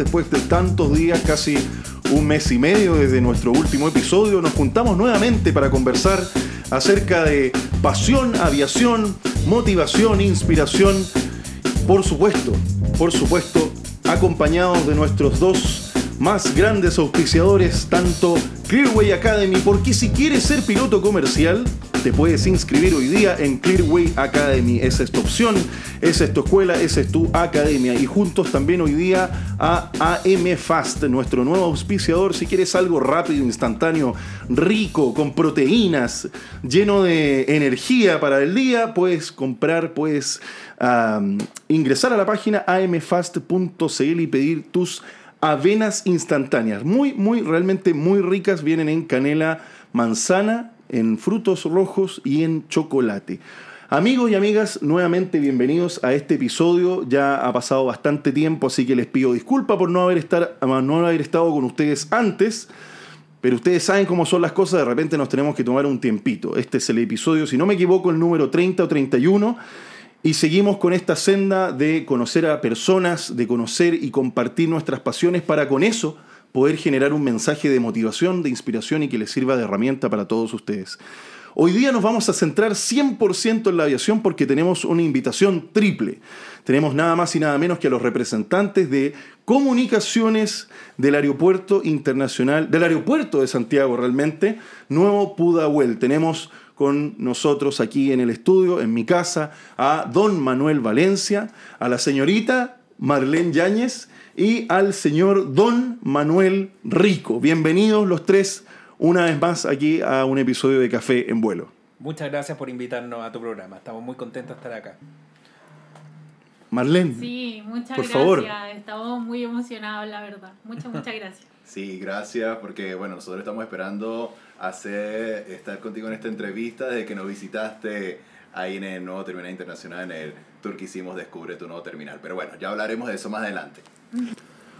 después de tantos días, casi un mes y medio desde nuestro último episodio, nos juntamos nuevamente para conversar acerca de pasión, aviación, motivación, inspiración, por supuesto, por supuesto, acompañados de nuestros dos más grandes auspiciadores, tanto Clearway Academy, porque si quieres ser piloto comercial, te puedes inscribir hoy día en Clearway Academy. Esa es tu opción, esa es tu escuela, esa es tu academia. Y juntos también hoy día a AM Fast, nuestro nuevo auspiciador. Si quieres algo rápido, instantáneo, rico, con proteínas, lleno de energía para el día, puedes comprar, puedes ingresar a la página amfast.cl y pedir tus avenas instantáneas. Muy, muy, realmente muy ricas. Vienen en canela, manzana, en frutos rojos y en chocolate. Amigos y amigas, nuevamente bienvenidos a este episodio. Ya ha pasado bastante tiempo, así que les pido disculpas por no haber, estar, no haber estado con ustedes antes. Pero ustedes saben cómo son las cosas, de repente nos tenemos que tomar un tiempito. Este es el episodio, si no me equivoco, el número 30 o 31. Y seguimos con esta senda de conocer a personas, de conocer y compartir nuestras pasiones para con eso poder generar un mensaje de motivación, de inspiración y que les sirva de herramienta para todos ustedes. Hoy día nos vamos a centrar 100% en la aviación porque tenemos una invitación triple. Tenemos nada más y nada menos que a los representantes de comunicaciones del aeropuerto internacional, del aeropuerto de Santiago realmente, Nuevo Pudahuel. Tenemos con nosotros aquí en el estudio, en mi casa, a don Manuel Valencia, a la señorita Marlene Yáñez y al señor don Manuel Rico. Bienvenidos los tres una vez más aquí a un episodio de Café en Vuelo. Muchas gracias por invitarnos a tu programa. Estamos muy contentos de estar acá. Marlene. Sí, muchas por gracias. Favor. Estamos muy emocionados, la verdad. Muchas, muchas gracias. Sí, gracias, porque bueno, nosotros estamos esperando hacer, estar contigo en esta entrevista desde que nos visitaste ahí en el nuevo terminal internacional, en el hicimos Descubre tu nuevo terminal. Pero bueno, ya hablaremos de eso más adelante.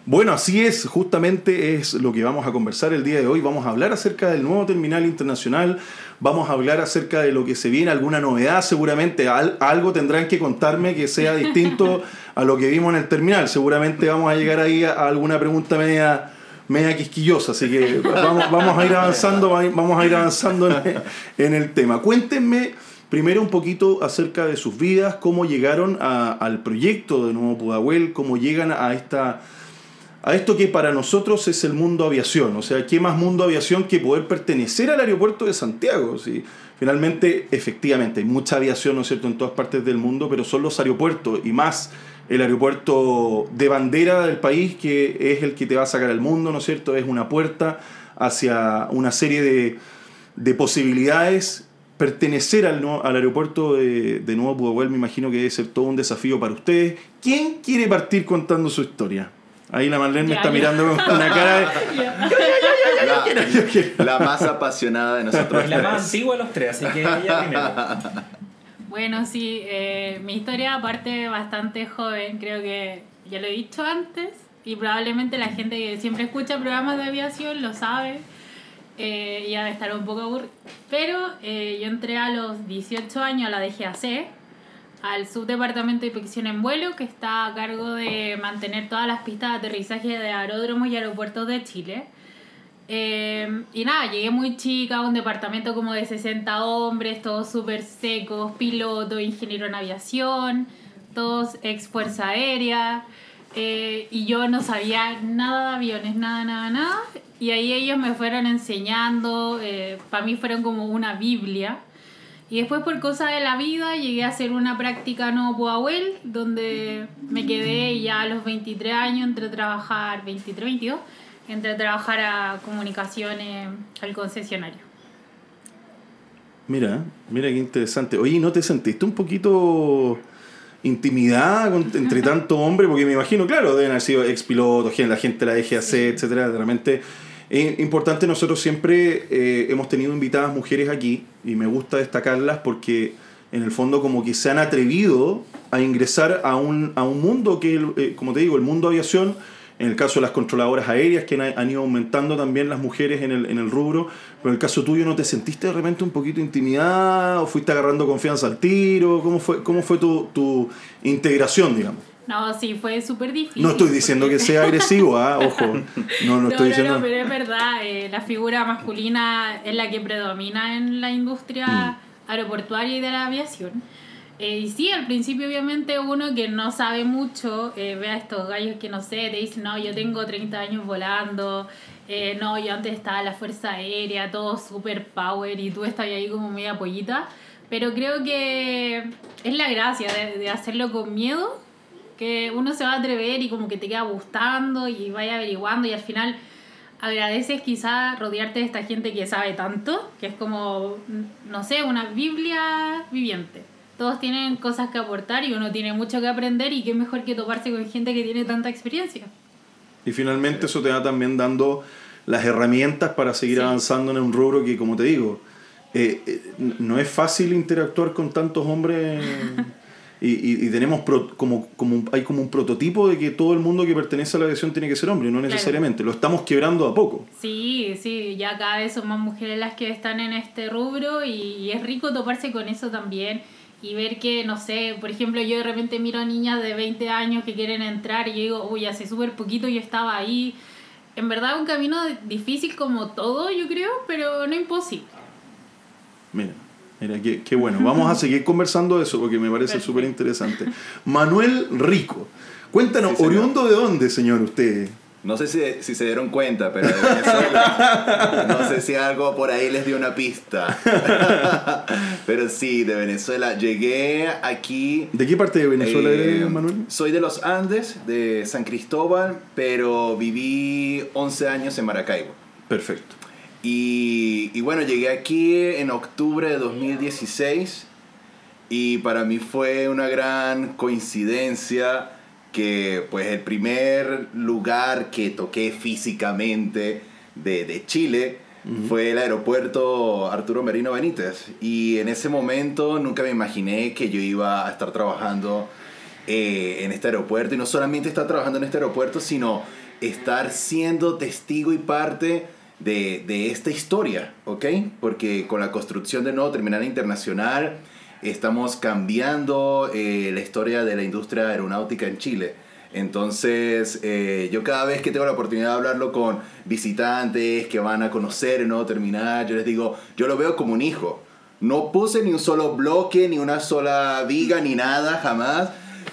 Bueno, así es, justamente es lo que vamos a conversar el día de hoy. Vamos a hablar acerca del nuevo terminal internacional, vamos a hablar acerca de lo que se viene, alguna novedad seguramente, algo tendrán que contarme que sea distinto a lo que vimos en el terminal. Seguramente vamos a llegar ahí a alguna pregunta media media quisquillosa, así que vamos, vamos a ir avanzando, vamos a ir avanzando en, el tema. Cuéntenme primero un poquito acerca de sus vidas, cómo llegaron al proyecto de Nuevo Pudahuel, cómo llegan a esta a esto que para nosotros es el mundo aviación, o sea, ¿qué más mundo aviación que poder pertenecer al aeropuerto de Santiago? ¿sí? Finalmente, efectivamente, hay mucha aviación, ¿no es cierto?, en todas partes del mundo, pero son los aeropuertos y más el aeropuerto de bandera del país, que es el que te va a sacar al mundo, ¿no es cierto? Es una puerta hacia una serie de, de posibilidades. Pertenecer al, al aeropuerto de, de Nuevo Pudahuel me imagino que debe ser todo un desafío para ustedes. ¿Quién quiere partir contando su historia? Ahí la Marlene me está mirando con una cara de... La, la más apasionada de nosotros. La más antigua de los tres, así que ella primero. Bueno, sí, eh, mi historia parte bastante joven, creo que ya lo he dicho antes y probablemente la gente que siempre escucha programas de aviación lo sabe eh, ya de estar un poco aburrido. Pero eh, yo entré a los 18 años a la DGAC, al subdepartamento de inspección en vuelo, que está a cargo de mantener todas las pistas de aterrizaje de aeródromos y aeropuertos de Chile. Em, y nada, llegué muy chica a un departamento como de 60 hombres, todos súper secos, piloto, ingeniero en aviación, todos ex Fuerza Aérea. Eh, y yo no sabía nada de aviones, nada, nada, nada. Y ahí ellos me fueron enseñando, eh, para mí fueron como una Biblia. Y después por cosas de la vida llegué a hacer una práctica en Puahuel, donde me quedé ya a los 23 años entre trabajar, 23, 22 entre trabajar a comunicaciones al concesionario. Mira, mira qué interesante. Oye, ¿no te sentiste un poquito intimidada entre tanto hombre? Porque me imagino, claro, deben haber sido expilotos, la gente la deje hacer, etcétera. Realmente es importante, nosotros siempre eh, hemos tenido invitadas mujeres aquí y me gusta destacarlas porque en el fondo como que se han atrevido a ingresar a un, a un mundo que, eh, como te digo, el mundo aviación en el caso de las controladoras aéreas, que han, ido aumentando también las mujeres en el, en el rubro, pero en el caso tuyo, ¿no te sentiste de repente un poquito intimidada o fuiste agarrando confianza al tiro? ¿Cómo fue, cómo fue tu, tu integración, digamos? No, sí, fue súper difícil. No estoy diciendo porque- que sea agresivo, ¿ah? ojo. No, no estoy diciendo. No, pero es verdad, eh, la figura masculina es la que predomina en la industria Mm. aeroportuaria y de la aviación. Eh, y sí, al principio obviamente uno que no sabe mucho eh, ve a estos gallos que no sé, te dicen, no, yo tengo 30 años volando, eh, no, yo antes estaba en la Fuerza Aérea, todo super power y tú estás ahí como media pollita. Pero creo que es la gracia de, de hacerlo con miedo, que uno se va a atrever y como que te queda gustando y vaya averiguando y al final agradeces quizá rodearte de esta gente que sabe tanto, que es como, no sé, una Biblia viviente. Todos tienen cosas que aportar y uno tiene mucho que aprender y qué mejor que toparse con gente que tiene tanta experiencia. Y finalmente eso te va también dando las herramientas para seguir Sí. avanzando en un rubro que, como te digo, eh, eh, no es fácil interactuar con tantos hombres y, y- y tenemos pro- como, como un- hay como un prototipo de que todo el mundo que pertenece a la aviación tiene que ser hombre, no necesariamente. Lo estamos quebrando a poco. Sí, sí, ya cada vez son más mujeres las que están en este rubro y, y es rico toparse con eso también y ver que, no sé, por ejemplo, yo de repente miro a niñas de 20 años que quieren entrar y yo digo, uy, hace súper poquito yo estaba ahí. En verdad un camino difícil como todo, yo creo, pero no imposible. Mira, mira, qué, qué bueno. Vamos a seguir conversando de eso porque me parece súper interesante. Manuel Rico, cuéntanos, Sí. ¿oriundo de dónde, señor, usted? No sé si, si se dieron cuenta, pero de Venezuela. no sé si algo por ahí les dio una pista. pero sí, de Venezuela. Llegué aquí. ¿De qué parte de Venezuela eh, eres, Manuel? Soy de los Andes, de San Cristóbal, pero viví 11 años en Maracaibo. Perfecto. Y, y bueno, llegué aquí en octubre de 2016 y para mí fue una gran coincidencia que pues el primer lugar que toqué físicamente de, de Chile fue el aeropuerto Arturo Merino Benítez. Y en ese momento nunca me imaginé que yo iba a estar trabajando eh, en este aeropuerto. Y no solamente estar trabajando en este aeropuerto sino estar siendo testigo y parte de, de esta historia, ¿ok? Porque con la construcción del nuevo terminal internacional estamos cambiando eh, la historia de la industria aeronáutica en Chile. Entonces, eh, yo cada vez que tengo la oportunidad de hablarlo con visitantes que van a conocer el nuevo terminal, yo les digo, yo lo veo como un hijo. No puse ni un solo bloque, ni una sola viga, ni nada, jamás.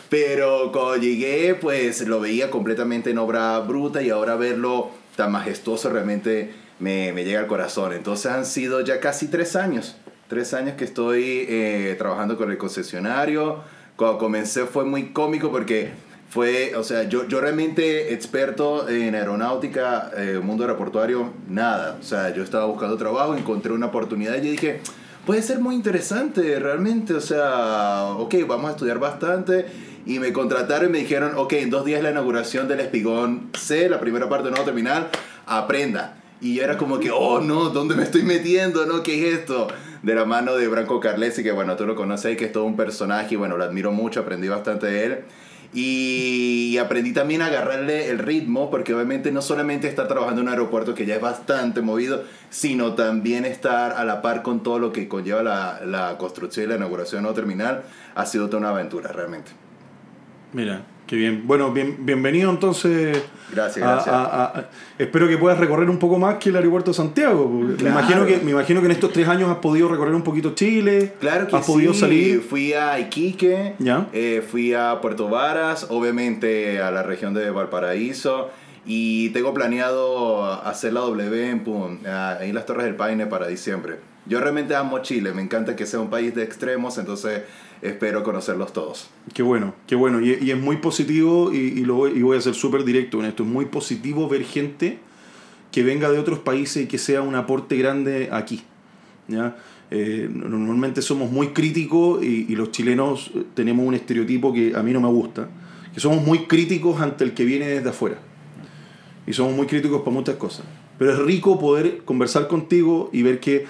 Pero cuando llegué, pues lo veía completamente en obra bruta y ahora verlo tan majestuoso realmente me, me llega al corazón. Entonces han sido ya casi tres años. Tres años que estoy eh, trabajando con el concesionario. Cuando comencé fue muy cómico porque fue, o sea, yo, yo realmente experto en aeronáutica, eh, mundo aeroportuario, nada. O sea, yo estaba buscando trabajo, encontré una oportunidad y dije, puede ser muy interesante realmente. O sea, ok, vamos a estudiar bastante. Y me contrataron y me dijeron, ok, en dos días la inauguración del Espigón C, la primera parte del nuevo terminal, aprenda. Y yo era como que, oh no, ¿dónde me estoy metiendo? ¿No? ¿Qué es esto? De la mano de Branco Carlesi, que bueno, tú lo conoces, que es todo un personaje y bueno, lo admiro mucho, aprendí bastante de él. Y aprendí también a agarrarle el ritmo, porque obviamente no solamente estar trabajando en un aeropuerto que ya es bastante movido, sino también estar a la par con todo lo que conlleva la, la construcción y la inauguración del nuevo terminal, ha sido toda una aventura realmente. Mira, qué bien. Bueno, bien, bienvenido entonces. Gracias, gracias. a- a- espero que puedas recorrer un poco más que el aeropuerto de Santiago. Claro. Me, imagino que, me imagino que en estos tres años has podido recorrer un poquito Chile. Claro que has podido salir. Fui a Iquique, Ya. eh, fui a Puerto Varas, obviamente a la región de Valparaíso. Y tengo planeado hacer la W en, Pum, ahí en las Torres del Paine para diciembre. Yo realmente amo Chile, me encanta que sea un país de extremos, entonces espero conocerlos todos. Qué bueno, qué bueno. Y, y es muy positivo, y, y lo y voy a ser súper directo en esto, es muy positivo ver gente que venga de otros países y que sea un aporte grande aquí. ¿ya? Eh, normalmente somos muy críticos y, y los chilenos tenemos un estereotipo que a mí no me gusta, que somos muy críticos ante el que viene desde afuera. Y somos muy críticos para muchas cosas. Pero es rico poder conversar contigo y ver que,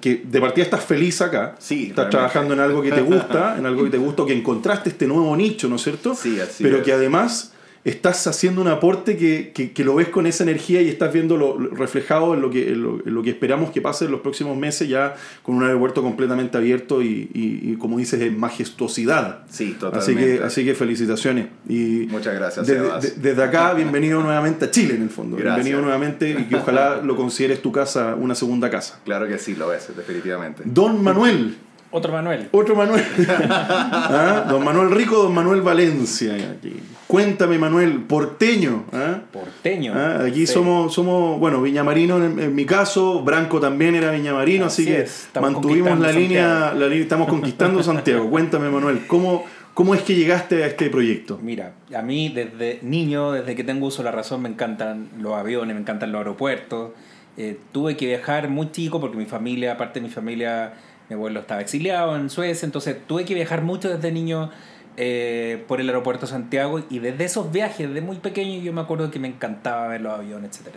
que de partida estás feliz acá. Sí, Estás realmente. trabajando en algo que te gusta, en algo que te gusta, o que encontraste este nuevo nicho, ¿no es cierto? Sí, así Pero es. que además estás haciendo un aporte que, que, que lo ves con esa energía y estás viendo lo, lo reflejado en lo, que, en lo, en lo que esperamos que pase en los próximos meses, ya con un aeropuerto completamente abierto y, y, y como dices, en majestuosidad. Sí, Así totalmente. que, así que felicitaciones. Y Muchas gracias, de- desde acá, bienvenido nuevamente a Chile, en el fondo. Gracias. Bienvenido nuevamente y que ojalá lo consideres tu casa, una segunda casa. Claro que sí, lo es, definitivamente. Don Manuel, Otro Manuel. otro Manuel. ¿Ah? Don Manuel Rico, don Manuel Valencia. aquí. Cuéntame, Manuel, porteño. ¿ah? Porteño. Ah, Aquí Sí. somos, somos, bueno, Viñamarino en, en mi caso, Branco también era Viñamarino, así, Así que es, mantuvimos la línea, la línea, estamos conquistando Santiago. Cuéntame, Manuel, ¿cómo, ¿cómo es que llegaste a este proyecto? Mira, a mí desde niño, desde que tengo uso de la razón, me encantan los aviones, me encantan los aeropuertos. Eh, tuve que viajar muy chico porque mi familia, aparte de mi familia, mi abuelo estaba exiliado en Suecia, entonces tuve que viajar mucho desde niño eh, por el aeropuerto Santiago y desde esos viajes, desde muy pequeño, yo me acuerdo que me encantaba ver los aviones, etc.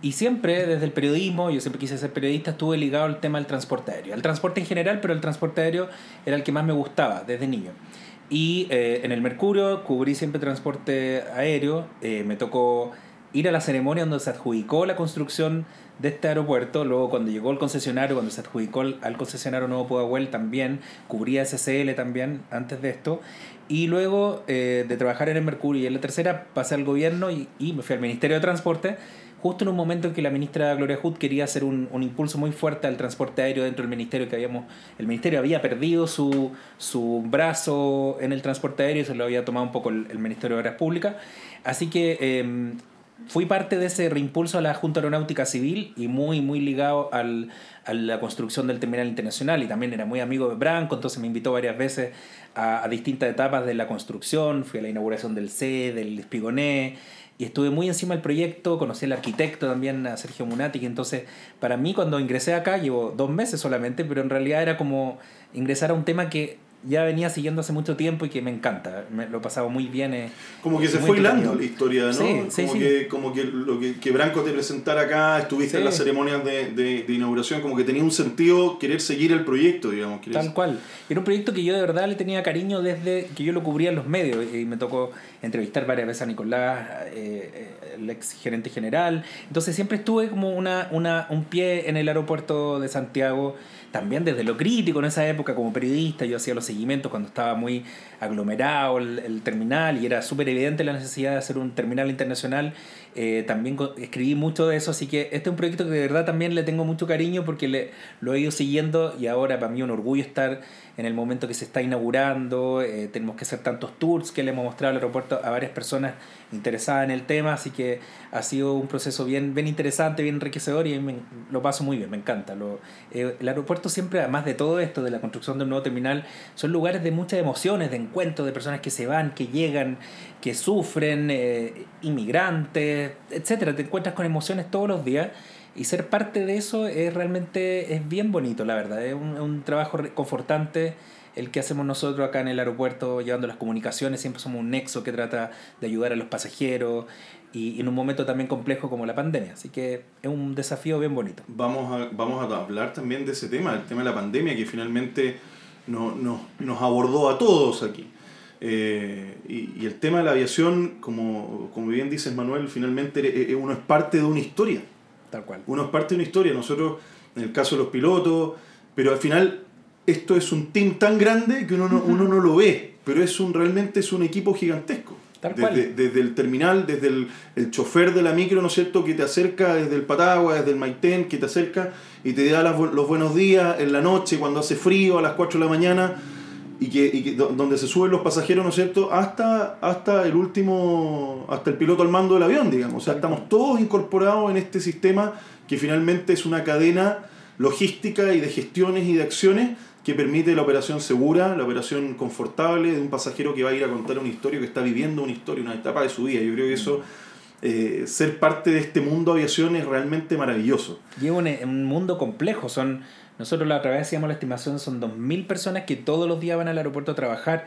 Y siempre, desde el periodismo, yo siempre quise ser periodista, estuve ligado al tema del transporte aéreo. Al transporte en general, pero el transporte aéreo era el que más me gustaba desde niño. Y eh, en el Mercurio cubrí siempre transporte aéreo. Eh, me tocó ir a la ceremonia donde se adjudicó la construcción de este aeropuerto. Luego cuando llegó el concesionario, cuando se adjudicó al concesionario Nuevo Pudahuel también, cubría SCL también antes de esto. Y luego eh, de trabajar en el Mercurio y en la tercera pasé al gobierno y, me fui al Ministerio de Transporte justo en un momento en que la ministra Gloria Hood quería hacer un, un impulso muy fuerte al transporte aéreo dentro del ministerio que habíamos el ministerio había perdido su, su brazo en el transporte aéreo se lo había tomado un poco el, ministerio de obras públicas así que eh, fui parte de ese reimpulso a la Junta Aeronáutica Civil y muy muy ligado al, a la construcción del terminal internacional. Y también era muy amigo de Branco entonces me invitó varias veces a, distintas etapas de la construcción. Fui a la inauguración del C del Espigoné y estuve muy encima del proyecto, conocí al arquitecto también, a Sergio Munati, que entonces para mí cuando ingresé acá, llevo dos meses solamente, pero en realidad era como ingresar a un tema que ya venía siguiendo hace mucho tiempo y que me encanta, me, lo he pasado muy bien. eh, Como que se fue hilando la historia, ¿no? Sí, sí, como, sí. Que, como que lo que, que Branco te presentara acá, estuviste en las ceremonias de, de- de inauguración, como que tenía un sentido querer seguir el proyecto, digamos. Tal cual. Era un proyecto que yo de verdad le tenía cariño desde que yo lo cubría en los medios y me tocó entrevistar varias veces a Nicolás, eh, eh, el ex gerente general. Entonces siempre estuve como una, una, un pie en el aeropuerto de Santiago, también desde lo crítico en esa época como periodista. Yo hacía los seguimientos cuando estaba muy aglomerado el, el terminal y era súper evidente la necesidad de hacer un terminal internacional. Eh, también escribí mucho de eso, así que este es un proyecto que de verdad también le tengo mucho cariño porque le, lo he ido siguiendo y ahora para mí un orgullo estar en el momento que se está inaugurando. eh, tenemos que hacer tantos tours que le hemos mostrado al aeropuerto a varias personas interesadas en el tema, así que ha sido un proceso bien, bien interesante, bien enriquecedor y lo paso muy bien, me encanta. Lo, eh, el aeropuerto siempre, además de todo esto, de la construcción de un nuevo terminal, son lugares de muchas emociones, de encuentro, de personas que se van, que llegan, que sufren, eh, inmigrantes, etcétera. Te encuentras con emociones todos los días y ser parte de eso es realmente es bien bonito, la verdad. Es un, un trabajo confortante el que hacemos nosotros acá en el aeropuerto, llevando las comunicaciones. Siempre somos un nexo que trata de ayudar a los pasajeros y, y en un momento también complejo como la pandemia. Así que es un desafío bien bonito. Vamos a, vamos a hablar también de ese tema, el tema de la pandemia que finalmente no- no- nos abordó a todos aquí. Eh, y, y el tema de la aviación, como, como bien dices Manuel, finalmente eh, eh, uno es parte de una historia. Tal cual. Uno es parte de una historia. Nosotros, en el caso de los pilotos, pero al final esto es un team tan grande que uno no, uno no lo ve, pero es un, realmente es un equipo gigantesco. Tal desde, cual. desde el terminal, desde el, el chofer de la micro, ¿no es cierto?, que te acerca desde el Patagua, desde el Maitén, que te acerca y te da las los buenos días en la noche, cuando hace frío, a las 4 de la mañana, y que, y que do- donde se suben los pasajeros, ¿no es cierto?, hasta, hasta el último, hasta el piloto al mando del avión, digamos. O sea, estamos todos incorporados en este sistema que finalmente es una cadena logística y de gestiones y de acciones que permite la operación segura, la operación confortable de un pasajero que va a ir a contar una historia, que está viviendo una historia, una etapa de su vida. Yo creo que eso, eh, ser parte de este mundo aviación es realmente maravilloso. Lleva un, un mundo complejo. Son, nosotros la otra vez hacíamos la estimación, son 2.000 personas que todos los días van al aeropuerto a trabajar.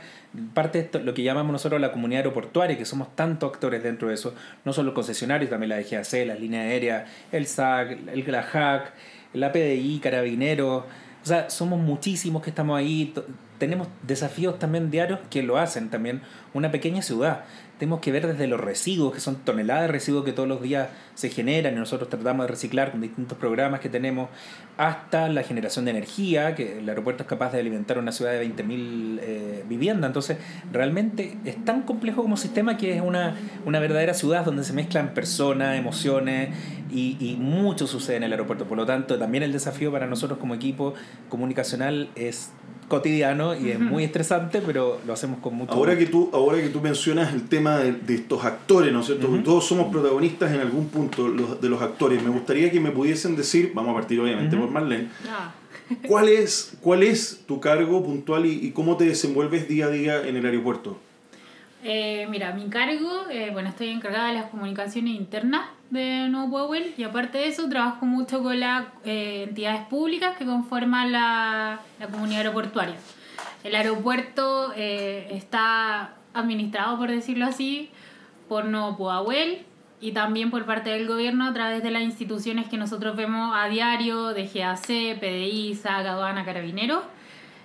Parte de esto, lo que llamamos nosotros la comunidad aeroportuaria, que somos tantos actores dentro de eso. No solo concesionarios, también la DGAC, las líneas aéreas, el SAC, el GLAHAC, la PDI, Carabineros. O sea, somos muchísimos que estamos ahí. tenemos desafíos también diarios que lo hacen también una pequeña ciudad. Tenemos que ver desde los residuos, que son toneladas de residuos que todos los días se generan y nosotros tratamos de reciclar con distintos programas que tenemos, hasta la generación de energía, que el aeropuerto es capaz de alimentar una ciudad de 20.000 eh, viviendas. Entonces, realmente es tan complejo como sistema que es una, una verdadera ciudad donde se mezclan personas, emociones y, y mucho sucede en el aeropuerto. Por lo tanto, también el desafío para nosotros como equipo comunicacional es cotidiano y es muy estresante, pero lo hacemos con mucho ahora que tú Ahora que tú mencionas el tema de, de estos actores, ¿no es cierto? Todos somos protagonistas en algún punto los, de los actores. Me gustaría que me pudiesen decir, vamos a partir obviamente por Marlene, Ah. ¿cuál es, ¿cuál es tu cargo puntual y, y cómo te desenvuelves día a día en el aeropuerto? Eh, mira, mi cargo, eh, bueno, estoy encargada de las comunicaciones internas de Nuevo Powell y aparte de eso trabajo mucho con las eh, entidades públicas que conforman la, la comunidad aeroportuaria. El aeropuerto eh, está administrado, por decirlo así, por Nuevo Powell y también por parte del gobierno a través de las instituciones que nosotros vemos a diario, de GAC, PDI, SAC, Aduana, Carabineros.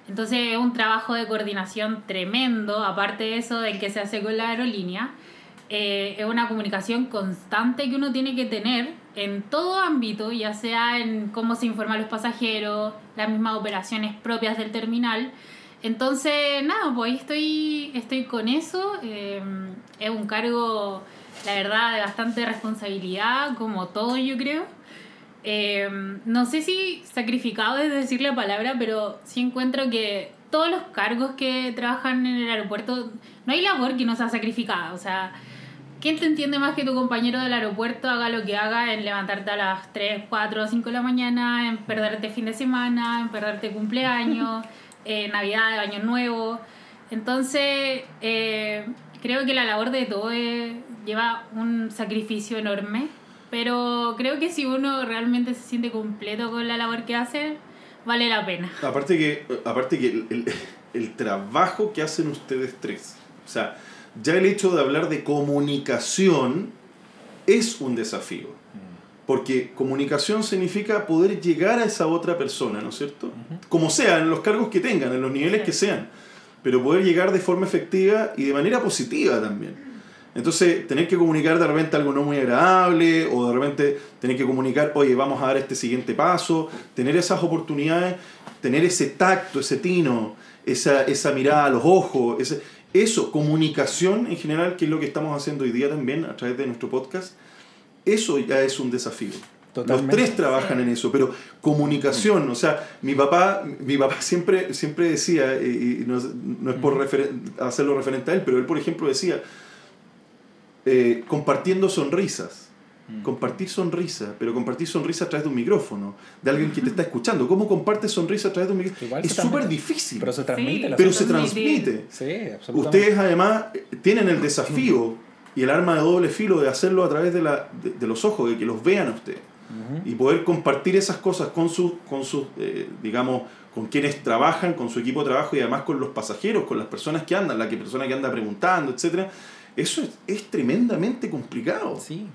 Entonces es un trabajo de coordinación tremendo, aparte de eso del que se hace con la aerolínea. Eh, es una comunicación constante que uno tiene que tener en todo ámbito, ya sea en cómo se informa a los pasajeros, las mismas operaciones propias del terminal. Entonces, nada, pues estoy, estoy con eso. eh, es un cargo, la verdad, de bastante responsabilidad, como todo yo creo. Eh, no sé si sacrificado es decir la palabra, pero sí encuentro que todos los cargos que trabajan en el aeropuerto, no hay labor que no sea sacrificada. O sea, ¿quién te entiende más que tu compañero del aeropuerto haga lo que haga en levantarte a las 3, 4 o 5 de la mañana, en perderte fin de semana, en perderte cumpleaños, eh, Navidad, Año Nuevo? Entonces, eh, creo que la labor de todo es- lleva un sacrificio enorme, pero creo que si uno realmente se siente completo con la labor que hace, vale la pena. Aparte que, aparte que el, el- el trabajo que hacen ustedes tres, o sea, ya el hecho de hablar de comunicación es un desafío. Porque comunicación significa poder llegar a esa otra persona, ¿no es cierto? Como sea, en los cargos que tengan, en los niveles Sí. que sean. Pero poder llegar de forma efectiva y de manera positiva también. Entonces, tener que comunicar de repente algo no muy agradable, o de repente tener que comunicar, oye, vamos a dar este siguiente paso, tener esas oportunidades, tener ese tacto, ese tino, esa, esa mirada a los ojos, ese, eso, comunicación en general, que es lo que estamos haciendo hoy día también a través de nuestro podcast, eso ya es un desafío. Totalmente. Los tres trabajan en eso, pero comunicación, o sea, mi papá, mi papá siempre, siempre decía, y no, es- no es por hacerlo referente a él, pero él, por ejemplo, decía, eh, compartiendo sonrisas. Mm. Compartir sonrisa, pero compartir sonrisa a través de un micrófono, de alguien que te está escuchando. ¿Cómo compartes sonrisa a través de un micrófono? Igual Es súper difícil. Pero se transmite Sí. la Pero se transmite. transmite. Sí, absolutamente. Ustedes además tienen el desafío y el arma de doble filo de hacerlo a través de, la, de, de los ojos, de que los vean a ustedes. Y poder compartir esas cosas con sus, con sus eh, digamos, con quienes trabajan, con su equipo de trabajo y además con los pasajeros, con las personas que andan, la que persona que anda preguntando, etc. Eso es, es tremendamente complicado. Sí.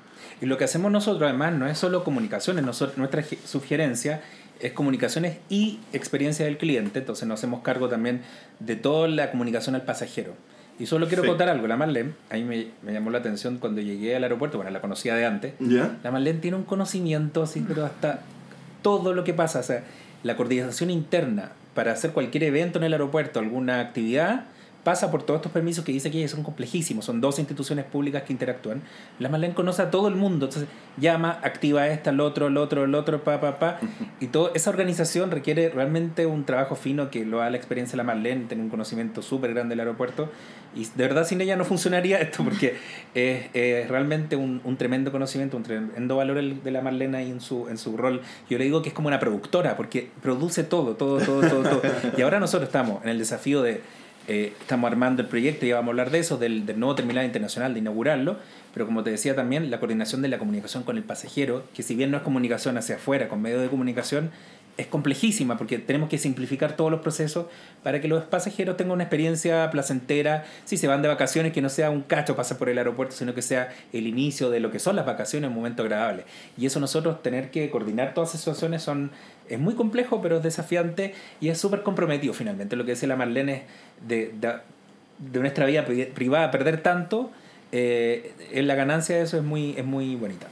Y lo que hacemos nosotros además no es solo comunicaciones, nosotros, nuestra ge- sugerencia es comunicaciones y experiencia del cliente, entonces nos hacemos cargo también de toda la comunicación al pasajero. Y solo quiero contar algo, la Marlene, a mí me, me llamó la atención cuando llegué al aeropuerto, bueno, la conocía de antes, ¿Ya? la Marlene tiene un conocimiento así, pero hasta todo lo que pasa, o sea, la coordinación interna para hacer cualquier evento en el aeropuerto, alguna actividad, pasa por todos estos permisos que dice que son complejísimos, son dos instituciones públicas que interactúan. La Marlene conoce a todo el mundo, entonces llama, activa esta, el otro, el otro, el otro, pa, pa, pa. Y toda esa organización requiere realmente un trabajo fino que lo da la experiencia de la Marlene, tiene un conocimiento súper grande del aeropuerto. Y de verdad sin ella no funcionaría esto porque es, es realmente un, un tremendo conocimiento, un tremendo valor el de la Marlene ahí en su, en su rol. Yo le digo que es como una productora porque produce todo, todo, todo, todo, todo. Y ahora nosotros estamos en el desafío de eh, estamos armando el proyecto y vamos a hablar de eso, del, del nuevo terminal internacional, de inaugurarlo, pero como te decía también, la coordinación de la comunicación con el pasajero, que si bien no es comunicación hacia afuera, con medios de comunicación, es complejísima porque tenemos que simplificar todos los procesos para que los pasajeros tengan una experiencia placentera. Si se van de vacaciones, que no sea un cacho pasar por el aeropuerto, sino que sea el inicio de lo que son las vacaciones, un momento agradable. Y eso nosotros tener que coordinar todas esas situaciones son, es muy complejo, pero es desafiante y es súper comprometido finalmente. Lo que decía la Marlene de, de, de nuestra vida privada, perder tanto, eh, en la ganancia de eso es muy, es muy bonita.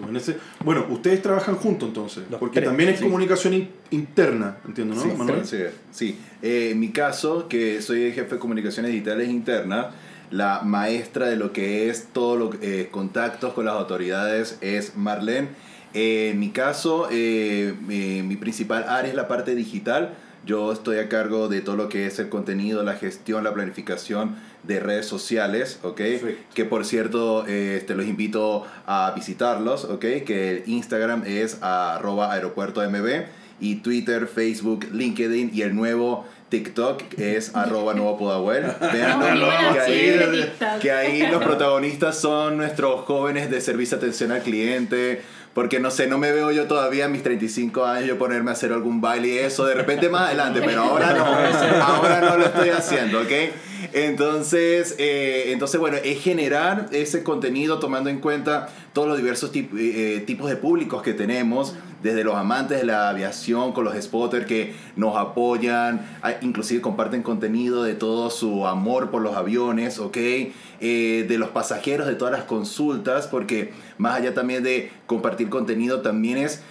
Bueno, bueno, ustedes trabajan juntos entonces, porque también es comunicación interna, entiendo, ¿no? Sí, Manuel? sí. sí. Eh, en mi caso, que soy jefe de comunicaciones digitales internas, la maestra de lo que es todo lo eh, contactos con las autoridades es Marlene. Eh, en mi caso, mi principal área es la parte digital. Yo estoy a cargo de todo lo que es el contenido, la gestión, la planificación de redes sociales, ¿ok? Que por cierto, este, los invito a visitarlos, ¿ok? Que el Instagram es arroba aeropuerto MB y Twitter, Facebook, LinkedIn y el nuevo TikTok es arroba nuevo podabuel. Vean que, ahí, que ahí los protagonistas son nuestros jóvenes de servicio atención al cliente, porque no sé, no me veo yo todavía a mis 35 años yo ponerme a hacer algún baile y eso, de repente más adelante, pero ahora no, ahora no lo estoy haciendo, ¿ok? Entonces, eh, entonces, bueno, es generar ese contenido tomando en cuenta todos los diversos eh, tipos de públicos que tenemos, desde los amantes de la aviación, con los spotters que nos apoyan, inclusive comparten contenido de todo su amor por los aviones, ¿ok? Eh, de los pasajeros, de todas las consultas, porque más allá también de compartir contenido, también es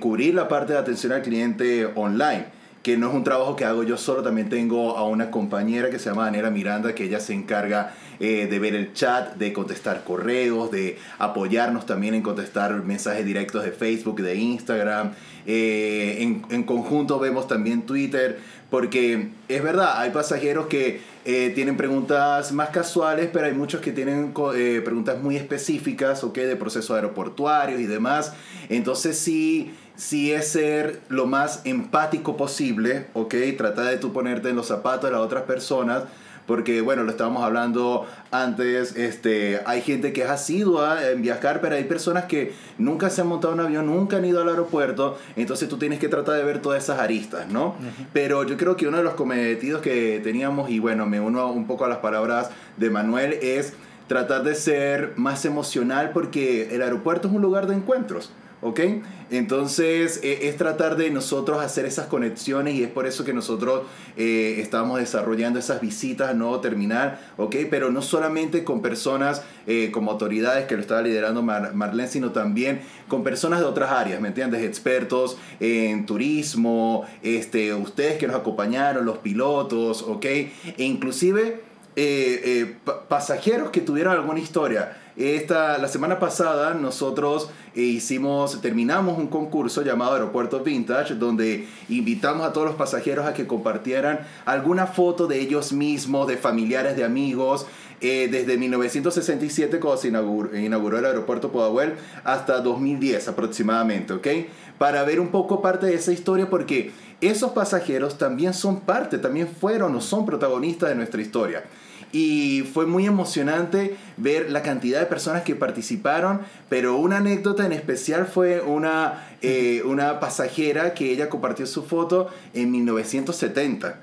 cubrir la parte de atención al cliente online que no es un trabajo que hago yo solo, también tengo a una compañera que se llama Daniela Miranda, que ella se encarga eh, de ver el chat, de contestar correos, de apoyarnos también en contestar mensajes directos de Facebook, de Instagram. Eh, en, en, conjunto vemos también Twitter, porque es verdad, hay pasajeros que eh, tienen preguntas más casuales, pero hay muchos que tienen preguntas muy específicas, ¿ok? De procesos aeroportuarios y demás. Entonces sí si es ser lo más empático posible, ¿ok? Trata de tú ponerte en los zapatos de las otras personas, porque bueno, lo estábamos hablando antes, este, hay gente que es asidua en viajar, pero hay personas que nunca se han montado en un avión, nunca han ido al aeropuerto, entonces tú tienes que tratar de ver todas esas aristas, ¿no? Pero yo creo que uno de los cometidos que teníamos, y bueno, me uno un poco a las palabras de Manuel, es tratar de ser más emocional porque el aeropuerto es un lugar de encuentros. ¿Ok? Entonces e, es tratar de nosotros hacer esas conexiones y es por eso que nosotros eh, estamos desarrollando esas visitas al nuevo terminal, ¿ok? Pero no solamente con personas eh, como autoridades que lo estaba liderando Marlene, sino también con personas de otras áreas, ¿me entiendes? Expertos en turismo, este, ustedes que nos acompañaron, los pilotos, ¿ok? E inclusive eh, pasajeros que tuvieron alguna historia. Esta, la semana pasada nosotros eh, hicimos, terminamos un concurso llamado Aeropuerto Vintage, donde invitamos a todos los pasajeros a que compartieran alguna foto de ellos mismos, de familiares, de amigos, eh, desde 1967 cuando se inauguró, inauguró el aeropuerto Podahuel hasta 2010 aproximadamente, ¿ok? Para ver un poco parte de esa historia porque esos pasajeros también son parte, también fueron o son protagonistas de nuestra historia. Y fue muy emocionante ver la cantidad de personas que participaron, pero una anécdota en especial fue una, eh, una pasajera que ella compartió su foto en 1970.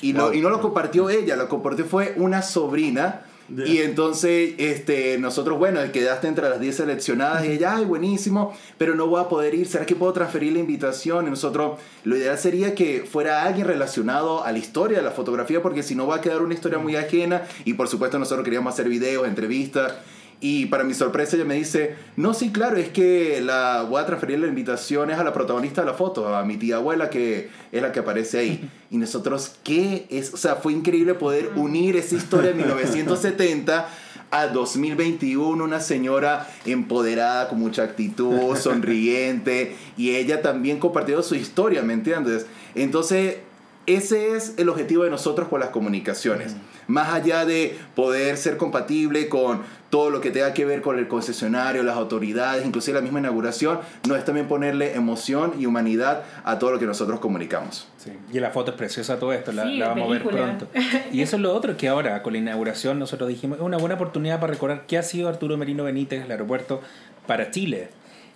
Y, no, y no lo compartió ella, lo compartió fue una sobrina y entonces, este, nosotros, bueno, quedaste entre las 10 seleccionadas y ella, ay, buenísimo, pero no voy a poder ir, ¿será que puedo transferir la invitación? Y nosotros, lo ideal sería que fuera alguien relacionado a la historia de la fotografía, porque si no va a quedar una historia muy ajena y por supuesto nosotros queríamos hacer videos, entrevistas. Y para mi sorpresa ella me dice, no, sí, claro, es que la, voy a transferir la invitación a la protagonista de la foto, a mi tía abuela, que es la que aparece ahí. Y nosotros, ¿qué es? O sea, fue increíble poder unir esa historia de 1970 a 2021, una señora empoderada, con mucha actitud, sonriente, y ella también compartió su historia, ¿me entiendes? Entonces, ese es el objetivo de nosotros con las comunicaciones. Más allá de poder ser compatible con todo lo que tenga que ver con el concesionario, las autoridades, inclusive la misma inauguración, no es también ponerle emoción y humanidad a todo lo que nosotros comunicamos. Sí. Y la foto es preciosa todo esto, la, vamos a ver pronto. Y eso es lo otro que ahora, con la inauguración, nosotros dijimos, es una buena oportunidad para recordar qué ha sido Arturo Merino Benítez, el aeropuerto, para Chile.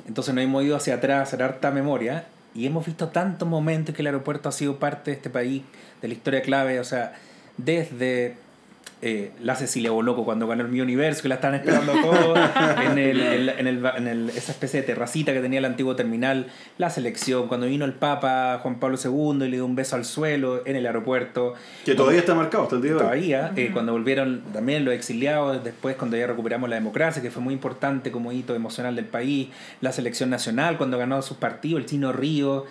Entonces nos hemos ido hacia atrás, hacer harta memoria, y hemos visto tantos momentos que el aeropuerto ha sido parte de este país, de la historia clave, o sea, desde eh, la Cecilia Boloco cuando ganó el Mi Universo, que la estaban esperando todos, en, el, en, en, el, en el- esa especie de terracita que tenía el antiguo terminal, la selección, cuando vino el Papa Juan Pablo II y le dio un beso al suelo en el aeropuerto. Que todavía está marcado hasta el día de hoy. Todavía, eh, cuando volvieron también los exiliados, después cuando ya recuperamos la democracia, que fue muy importante como hito emocional del país, la selección nacional, cuando ganó sus partidos, el Chino Río,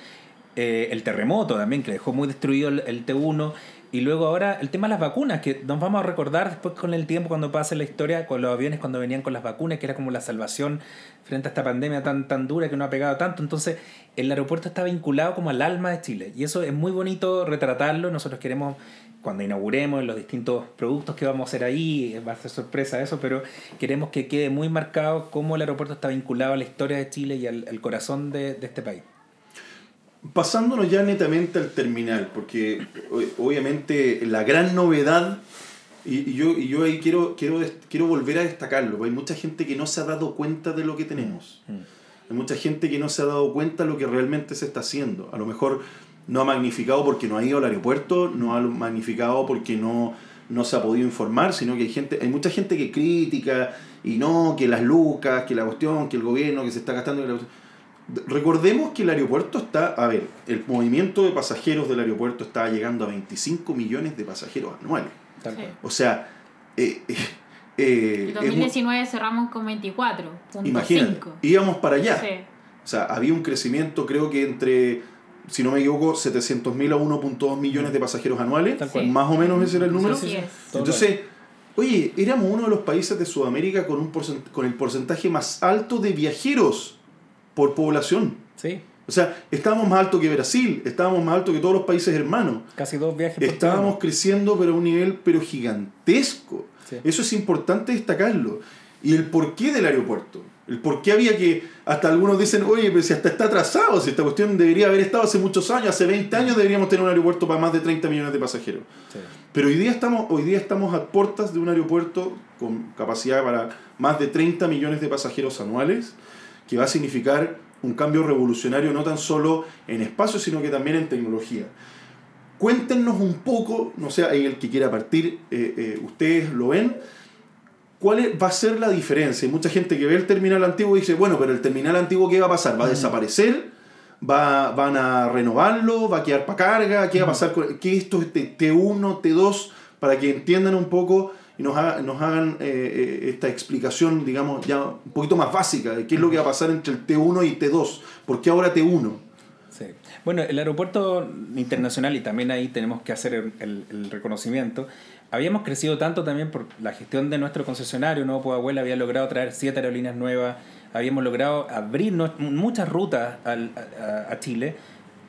eh, el terremoto también, que dejó muy destruido el, el T1, y luego ahora el tema de las vacunas, que nos vamos a recordar después con el tiempo cuando pase la historia, con los aviones cuando venían con las vacunas, que era como la salvación frente a esta pandemia tan, tan dura que nos ha pegado tanto. Entonces, el aeropuerto está vinculado como al alma de Chile, y eso es muy bonito retratarlo. Nosotros queremos cuando inauguremos los distintos productos que vamos a hacer ahí, va a ser sorpresa eso, pero queremos que quede muy marcado cómo el aeropuerto está vinculado a la historia de Chile y al, al corazón de, de este país. Pasándonos ya netamente al terminal, porque obviamente la gran novedad, y, y yo, y yo ahí quiero, quiero, quiero volver a destacarlo, porque hay mucha gente que no se ha dado cuenta de lo que tenemos. Hay mucha gente que no se ha dado cuenta de lo que realmente se está haciendo. A lo mejor no ha magnificado porque no ha ido al aeropuerto, no ha magnificado porque no, no se ha podido informar, sino que hay gente, hay mucha gente que critica y no, que las lucas, que la cuestión, que el gobierno, que se está gastando. que la cuestión. Recordemos que el aeropuerto está, a ver, el movimiento de pasajeros del aeropuerto está llegando a 25 millones de pasajeros anuales. Sí. O sea, eh, eh, eh, En es 2019 cerramos con 24.5. muy- imagínate, íbamos para allá. Sí. O sea, había un crecimiento, creo que entre, si no me equivoco, 700.000 a 1.2 millones de pasajeros anuales. Más o menos ese era el número. Entonces, oye, éramos uno de los países de Sudamérica con, un porcent- con el porcentaje más alto de viajeros por población. Sí, O sea, estábamos más alto que Brasil, estábamos más alto que todos los países hermanos. casi dos viajes por Estábamos semana. creciendo pero a un nivel pero gigantesco. Sí. Eso es importante destacarlo. Y el porqué del aeropuerto. El por qué había que, hasta algunos dicen, oye, pero si hasta está atrasado, si esta cuestión debería haber estado hace muchos años, hace 20 años deberíamos tener un aeropuerto para más de 30 millones de pasajeros. Sí. Pero hoy día estamos, hoy día estamos a puertas de un aeropuerto con capacidad para más de 30 millones de pasajeros anuales, que va a significar un cambio revolucionario no tan solo en espacio, sino que también en tecnología. Cuéntenos un poco, no sé, ahí el que quiera partir, eh, eh, ustedes lo ven, ¿cuál es- va a ser la diferencia? Hay mucha gente que ve el terminal antiguo y dice, bueno, pero el terminal antiguo, ¿qué va a pasar? ¿Va a desaparecer? ¿Va, ¿Van a renovarlo? ¿Va a quedar para carga? ¿Qué va a pasar con qué es esto este T1, T2? Para que entiendan un poco y nos, haga- nos hagan eh, eh, esta explicación, digamos, ya un poquito más básica de qué es lo que va a pasar entre el T1 y T2. ¿Por qué ahora T1? Sí. Bueno, el aeropuerto internacional, y también ahí tenemos que hacer el, reconocimiento, habíamos crecido tanto también por la gestión de nuestro concesionario, Nuevo Pudahuel había logrado traer siete aerolíneas nuevas, habíamos logrado abrir muchas rutas al- a Chile,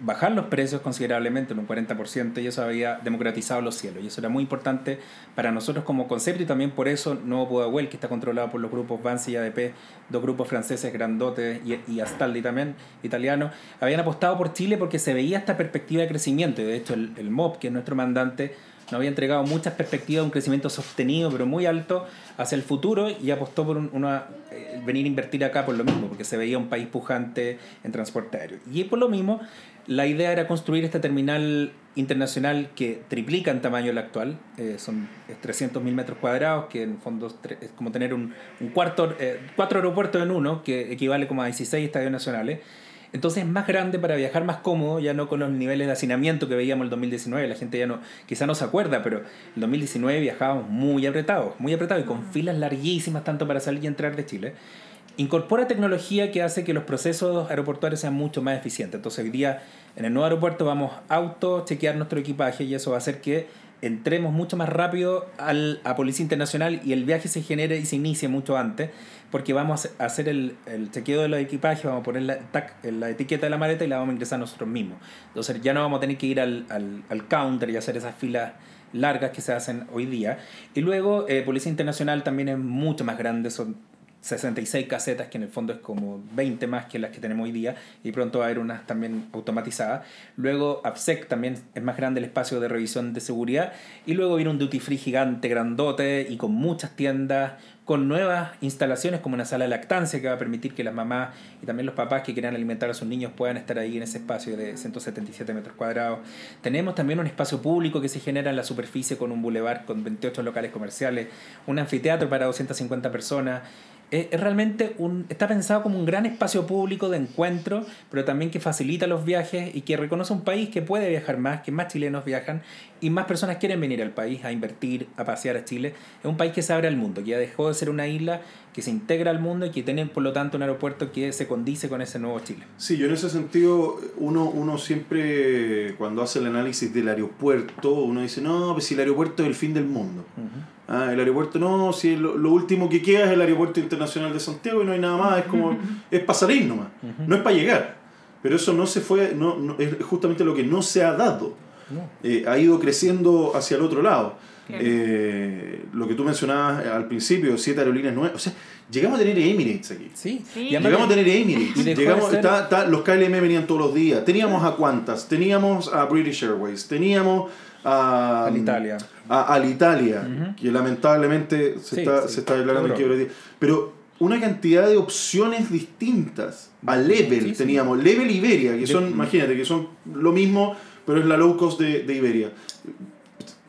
bajar los precios considerablemente, en un 40%, y eso había democratizado los cielos. Y eso era muy importante para nosotros como concepto y también por eso Nuevo Pudahuel, que está controlado por los grupos Bansi y ADP, dos grupos franceses grandotes y, y Astaldi también, italiano, habían apostado por Chile porque se veía esta perspectiva de crecimiento. Y de hecho, el, el MOP, que es nuestro mandante, nos había entregado muchas perspectivas de un crecimiento sostenido, pero muy alto, hacia el futuro y apostó por un- una, eh, venir a invertir acá por lo mismo, porque se veía un país pujante en transporte aéreo. Y por lo mismo, la idea era construir este terminal internacional que triplica en tamaño el actual, eh, son 300.000 metros cuadrados, que en fondo es como tener un, un cuarto, eh, cuatro aeropuertos en uno, que equivale como a 16 estadios nacionales. Entonces es más grande para viajar más cómodo, ya no con los niveles de hacinamiento que veíamos el 2019. La gente ya no, quizá no se acuerda, pero el 2019 viajábamos muy apretados, muy apretados y con filas larguísimas tanto para salir y entrar de Chile. Incorpora tecnología que hace que los procesos aeroportuarios sean mucho más eficientes. Entonces hoy día en el nuevo aeropuerto vamos auto chequear nuestro equipaje y eso va a hacer que entremos mucho más rápido al, a Policía Internacional y el viaje se genere y se inicie mucho antes, porque vamos a hacer el, el chequeo de los equipajes, vamos a poner la, la etiqueta de la maleta y la vamos a ingresar nosotros mismos. Entonces ya no vamos a tener que ir al, al, al counter y hacer esas filas largas que se hacen hoy día. Y luego, eh, Policía Internacional también es mucho más grande, 66 casetas, que en el fondo es como 20 más que las que tenemos hoy día, y pronto va a haber unas también automatizadas. Luego APSEC también es más grande el espacio de revisión de seguridad, y luego viene un duty free gigante, grandote, y con muchas tiendas, con nuevas instalaciones como una sala de lactancia que va a permitir que las mamás y también los papás que quieran alimentar a sus niños puedan estar ahí en ese espacio de 177 metros cuadrados. Tenemos también un espacio público que se genera en la superficie con un bulevar con 28 locales comerciales, un anfiteatro para 250 personas es, realmente un, está pensado como un gran espacio público de encuentro, pero también que facilita los viajes y que reconoce un país que puede viajar más, que más chilenos viajan y más personas quieren venir al país a invertir, a pasear a Chile. Es un país que se abre al mundo, que ya dejó de ser una isla, que se integra al mundo y que tiene por lo tanto un aeropuerto que se condice con ese nuevo Chile. Sí, yo en ese sentido, uno, uno siempre cuando hace el análisis del aeropuerto, uno dice, no, pues si el aeropuerto es el fin del mundo. Ah, el aeropuerto no, si lo, último que queda es el aeropuerto internacional de Santiago y no hay nada más, es como, es para salir nomás, no es para llegar. Pero eso no se fue, no, es justamente lo que no se ha dado. Eh, ha ido creciendo hacia el otro lado. Eh, lo que tú mencionabas al principio, siete aerolíneas nuevas. O sea, llegamos a tener Emirates aquí. Sí, Llegamos a tener Emirates. Llegamos, los KLM venían todos los días. Teníamos a cuántas. Teníamos a British Airways. Teníamos a. Italia a Alitalia, que lamentablemente se, está, se está declarando en Pero una cantidad de opciones distintas. A Level teníamos, Level Iberia, que son, imagínate, que son lo mismo, pero es la low cost de, de Iberia.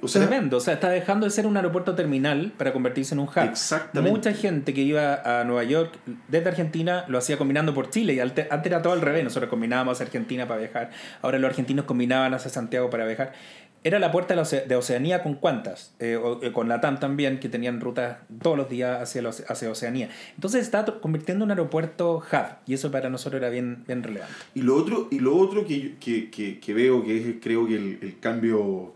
O sea, Tremendo, o sea, está dejando de ser un aeropuerto terminal para convertirse en un hub. Exactamente. Mucha gente que iba a Nueva York desde Argentina lo hacía combinando por Chile y antes era todo al revés, nosotros combinábamos hacia Argentina para viajar, ahora los argentinos combinaban hacia Santiago para viajar era la puerta de Oceanía con cuantas, eh, eh, con la TAM también, que tenían rutas todos los días hacia, hacia Oceanía. Entonces está convirtiendo en un aeropuerto hub, y eso para nosotros era bien, bien relevante. Y lo otro, y lo otro que, que, que, que veo que es, creo que el, el, cambio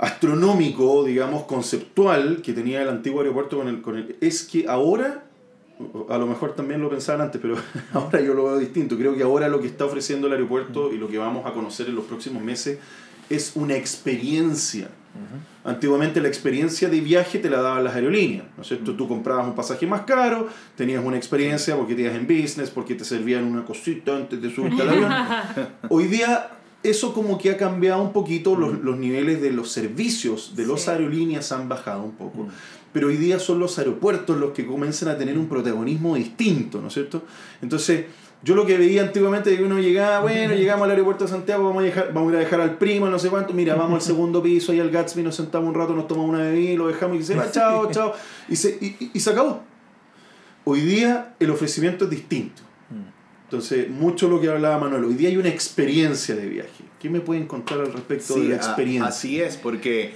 astronómico, digamos, conceptual que tenía el antiguo aeropuerto con el, con el, es que ahora a lo mejor también lo pensaban antes, pero ahora yo lo veo distinto. Creo que ahora lo que está ofreciendo el aeropuerto y lo que vamos a conocer en los próximos meses es una experiencia. Antiguamente la experiencia de viaje te la daban las aerolíneas, ¿no es cierto? Tú comprabas un pasaje más caro, tenías una experiencia porque te ibas en business, porque te servían una cosita antes de subirte al avión. Hoy día eso como que ha cambiado un poquito, los, los niveles de los servicios de las aerolíneas han bajado un poco. Pero hoy día son los aeropuertos los que comienzan a tener un protagonismo distinto, ¿no es cierto? Entonces, yo lo que veía antiguamente, que uno llegaba, bueno, llegamos al aeropuerto de Santiago, vamos a, dejar, vamos a ir a dejar al primo, no sé cuánto, mira, vamos al segundo piso, ahí al Gatsby, nos sentamos un rato, nos tomamos una bebida, lo dejamos y se va, chao, chao, y se, y, y se acabó. Hoy día el ofrecimiento es distinto. Entonces, mucho lo que hablaba Manuel, hoy día hay una experiencia de viaje. ¿Qué me pueden contar al respecto de la experiencia? así es, porque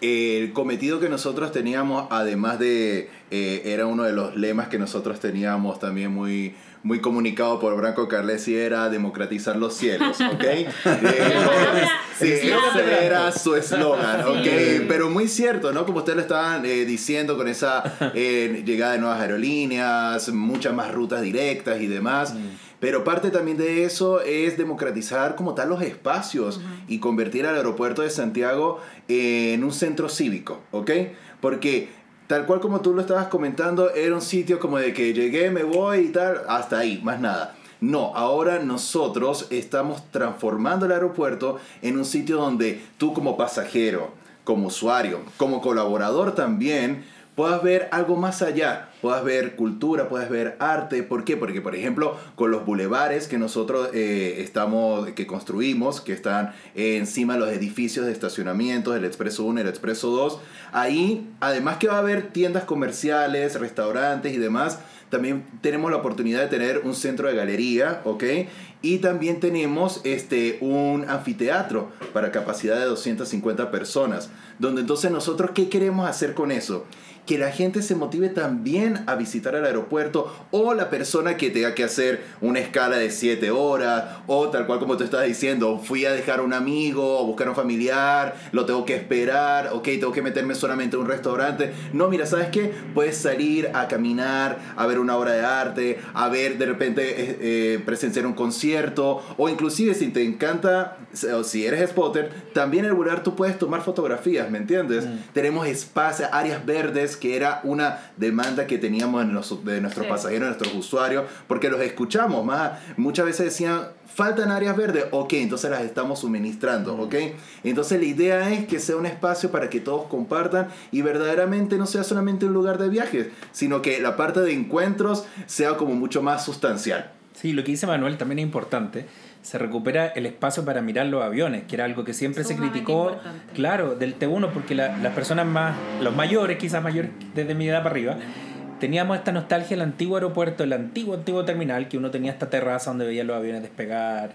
el cometido que nosotros teníamos, además de, eh, era uno de los lemas que nosotros teníamos también muy, muy comunicado por Branco Carlesi era democratizar los cielos, ¿ok? sí, ese era su eslogan, ¿ok? Pero muy cierto, ¿no? Como ustedes lo estaban eh, diciendo con esa eh, llegada de nuevas aerolíneas, muchas más rutas directas y demás. Mm. Pero parte también de eso es democratizar como tal los espacios y convertir al aeropuerto de Santiago en un centro cívico, ¿ok? Porque tal cual como tú lo estabas comentando, era un sitio como de que llegué, me voy y tal, hasta ahí, más nada. No, ahora nosotros estamos transformando el aeropuerto en un sitio donde tú como pasajero, como usuario, como colaborador también, puedas ver algo más allá, puedas ver cultura, puedas ver arte. ¿Por qué? Porque, por ejemplo, con los bulevares que nosotros eh, estamos, que construimos, que están encima de los edificios de estacionamiento, del Expreso 1 y el Expreso 2, ahí, además que va a haber tiendas comerciales, restaurantes y demás, también tenemos la oportunidad de tener un centro de galería, ¿ok? Y también tenemos este, un anfiteatro para capacidad de 250 personas, donde entonces nosotros, ¿qué queremos hacer con eso? Que la gente se motive también a visitar el aeropuerto o la persona que tenga que hacer una escala de 7 horas o tal cual como tú estás diciendo, fui a dejar a un amigo o buscar a un familiar, lo tengo que esperar, ok, tengo que meterme solamente a un restaurante. No, mira, ¿sabes qué? Puedes salir a caminar, a ver una obra de arte, a ver de repente eh, eh, presenciar un concierto o inclusive si te encanta, o si eres spotter, también en el lugar tú puedes tomar fotografías, ¿me entiendes? Mm. Tenemos espacios, áreas verdes que era una demanda que teníamos en los, de nuestros Sí. pasajeros, nuestros usuarios, porque los escuchamos más. Muchas veces decían, faltan áreas verdes, ok, entonces las estamos suministrando, ok. Entonces la idea es que sea un espacio para que todos compartan y verdaderamente no sea solamente un lugar de viajes, sino que la parte de encuentros sea como mucho más sustancial. Sí, lo que dice Manuel también es importante. Se recupera el espacio para mirar los aviones, que era algo que siempre se criticó, importante. claro, del T1, porque la- las personas más, los mayores, quizás mayores desde mi edad para arriba, teníamos esta nostalgia del antiguo aeropuerto, el antiguo, antiguo terminal, que uno tenía esta terraza donde veía los aviones despegar,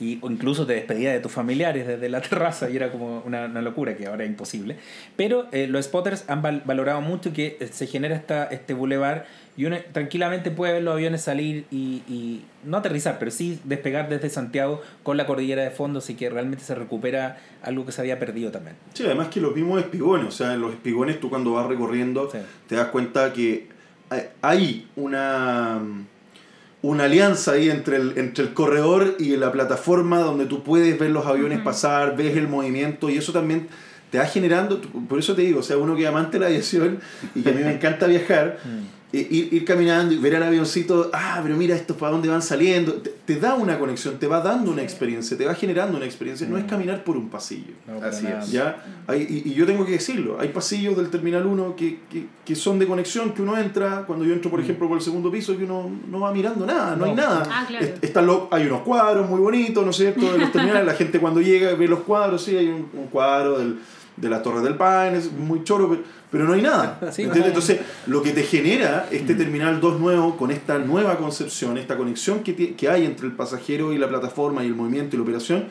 y, o incluso te despedía de tus familiares desde la terraza, y era como una, una locura que ahora es imposible. Pero eh, los spotters han val- valorado mucho que eh, se genera esta, este bulevar y uno tranquilamente puede ver los aviones salir y, y no aterrizar, pero sí despegar desde Santiago con la cordillera de fondo, así que realmente se recupera algo que se había perdido también. Sí, además que los mismos espigones, o sea, en los espigones tú cuando vas recorriendo Sí. te das cuenta que hay- una, una alianza ahí entre el, entre el corredor y la plataforma donde tú puedes ver los aviones pasar, ves el movimiento y eso también te va generando, por eso te digo, o sea, uno que es amante de la aviación y que a mí me encanta viajar, eh, ir, ir caminando y ver al avioncito, ah, pero mira estos para dónde van saliendo, te, te da una conexión, te va dando una experiencia, te va generando una experiencia, no es Mm. caminar por un pasillo. No, Así es. ¿Ya? Hay, y, y yo tengo que decirlo, hay pasillos del Terminal 1 que, que, que son de conexión, que uno entra, cuando yo entro, por Mm. ejemplo, por el segundo piso, que uno no va mirando nada, no, hay No. nada. Ah, claro. Es- están los- hay unos cuadros muy bonitos, ¿no es cierto?, de los terminales, la gente cuando llega ve los cuadros, sí, hay un, un cuadro del, de la Torre del Paine, es muy choro, pero, pero no hay nada. Sí, ¿entiendes? no hay- Entonces, lo que te genera Mm. este Terminal 2 nuevo, con esta nueva concepción, esta conexión que, que hay entre el pasajero y la plataforma y el movimiento y la operación,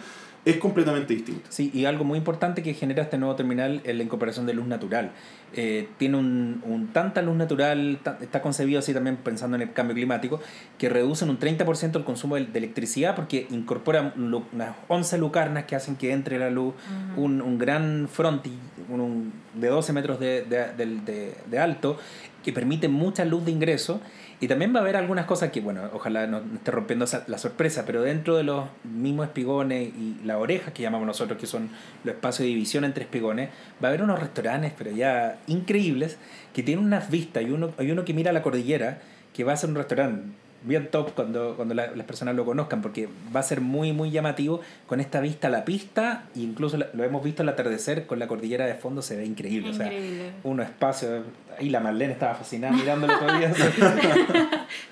es completamente distinta. Sí, y algo muy importante que genera este nuevo terminal es la incorporación de luz natural. Eh, tiene un, un tanta luz natural, está concebido así también pensando en el cambio climático, que reducen un 30% el consumo de, de electricidad porque incorpora lu- unas 11 lucarnas que hacen que entre la luz, un, un gran frontis un- un- de 12 metros de, de- de alto que permite mucha luz de ingreso y también va a haber algunas cosas que, bueno, ojalá no esté rompiendo la sorpresa, pero dentro de los mismos espigones y las orejas que llamamos nosotros, que son los espacios de división entre espigones, va a haber unos restaurantes, pero ya increíbles, que tienen unas vistas. Y uno, hay uno que mira la cordillera, que va a ser un restaurante bien top cuando, cuando la- las personas lo conozcan, porque va a ser muy, muy llamativo con esta vista a la pista, e incluso lo hemos visto al atardecer con la cordillera de fondo, se ve increíble. O sea, Increíble. unos espacios, ahí la Marlene estaba fascinada mirándolo todavía.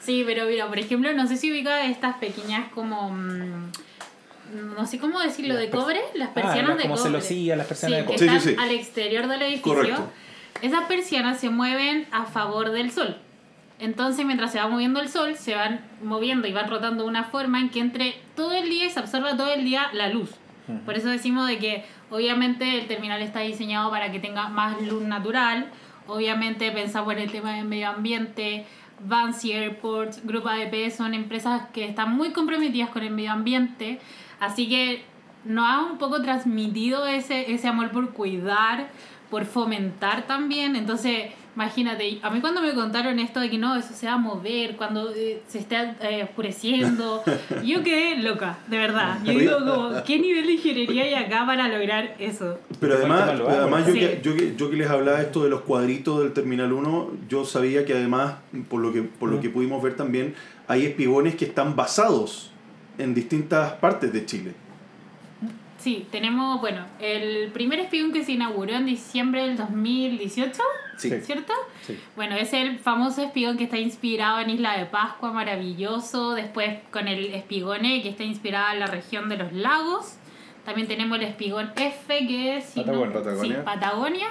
Sí, pero mira, por ejemplo, no sé si ubica estas pequeñas como... mm, No sé cómo decirlo, de cobre, las Ah, persianas las de como cobre. celosías, las persianas de que cobre. Sí, sí, están sí. al exterior del edificio. Correcto. Esas persianas se mueven a favor del sol. Entonces, mientras se va moviendo el sol, se van moviendo y van rotando de una forma en que entre todo el día y se absorba todo el día la luz. Ujú. Por eso decimos de que obviamente el terminal está diseñado para que tenga más luz natural. Obviamente pensamos en el tema del medio ambiente. Vancy Airports, Grupo ADP son empresas que están muy comprometidas con el medio ambiente. Así que nos ha un poco transmitido ese, ese amor por cuidar, por fomentar también. Entonces, imagínate, a mí cuando me contaron esto de que no, eso se va a mover, cuando eh, se está eh, oscureciendo, yo quedé loca, de verdad. Yo digo, como, ¿qué nivel de ingeniería hay acá para lograr eso? Pero además, además yo, Sí. que, yo, que, yo que les hablaba esto de los cuadritos del Terminal 1, yo sabía que además, por lo que, por lo que pudimos ver también, hay espigones que están basados en distintas partes de Chile. Sí, tenemos, bueno, el primer espigón que se inauguró en diciembre del 2018, Sí. Sí. ¿cierto? Sí. Bueno, es el famoso espigón que está inspirado en Isla de Pascua, maravilloso. Después con el espigone que está inspirado en la región de los lagos. También tenemos el espigón F que es Patagonia. Patagonia. sí, Patagonia.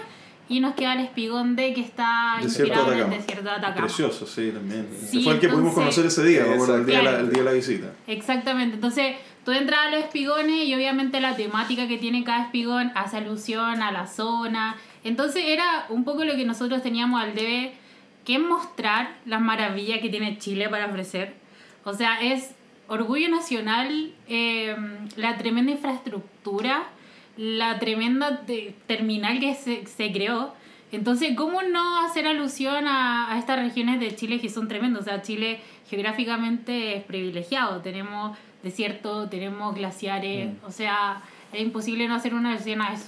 Y nos queda el espigón D que está Desierto de inspirado en el desierto de Atacama. Precioso, sí, también. Sí, fue el que pudimos conocer ese día, me acuerdo, el día, de la, el día de la visita. Exactamente, entonces tú entras a los espigones y obviamente la temática que tiene cada espigón hace alusión a la zona. Entonces era un poco lo que nosotros teníamos al debe que es mostrar las maravillas que tiene Chile para ofrecer. O sea, es orgullo nacional eh, la tremenda infraestructura, la tremenda te- terminal que se, se creó. Entonces, ¿cómo no hacer alusión a, a estas regiones de Chile que son tremendas? O sea, Chile geográficamente es privilegiado. Tenemos desierto, tenemos glaciares. Mm. O sea, es imposible no hacer una alusión a eso.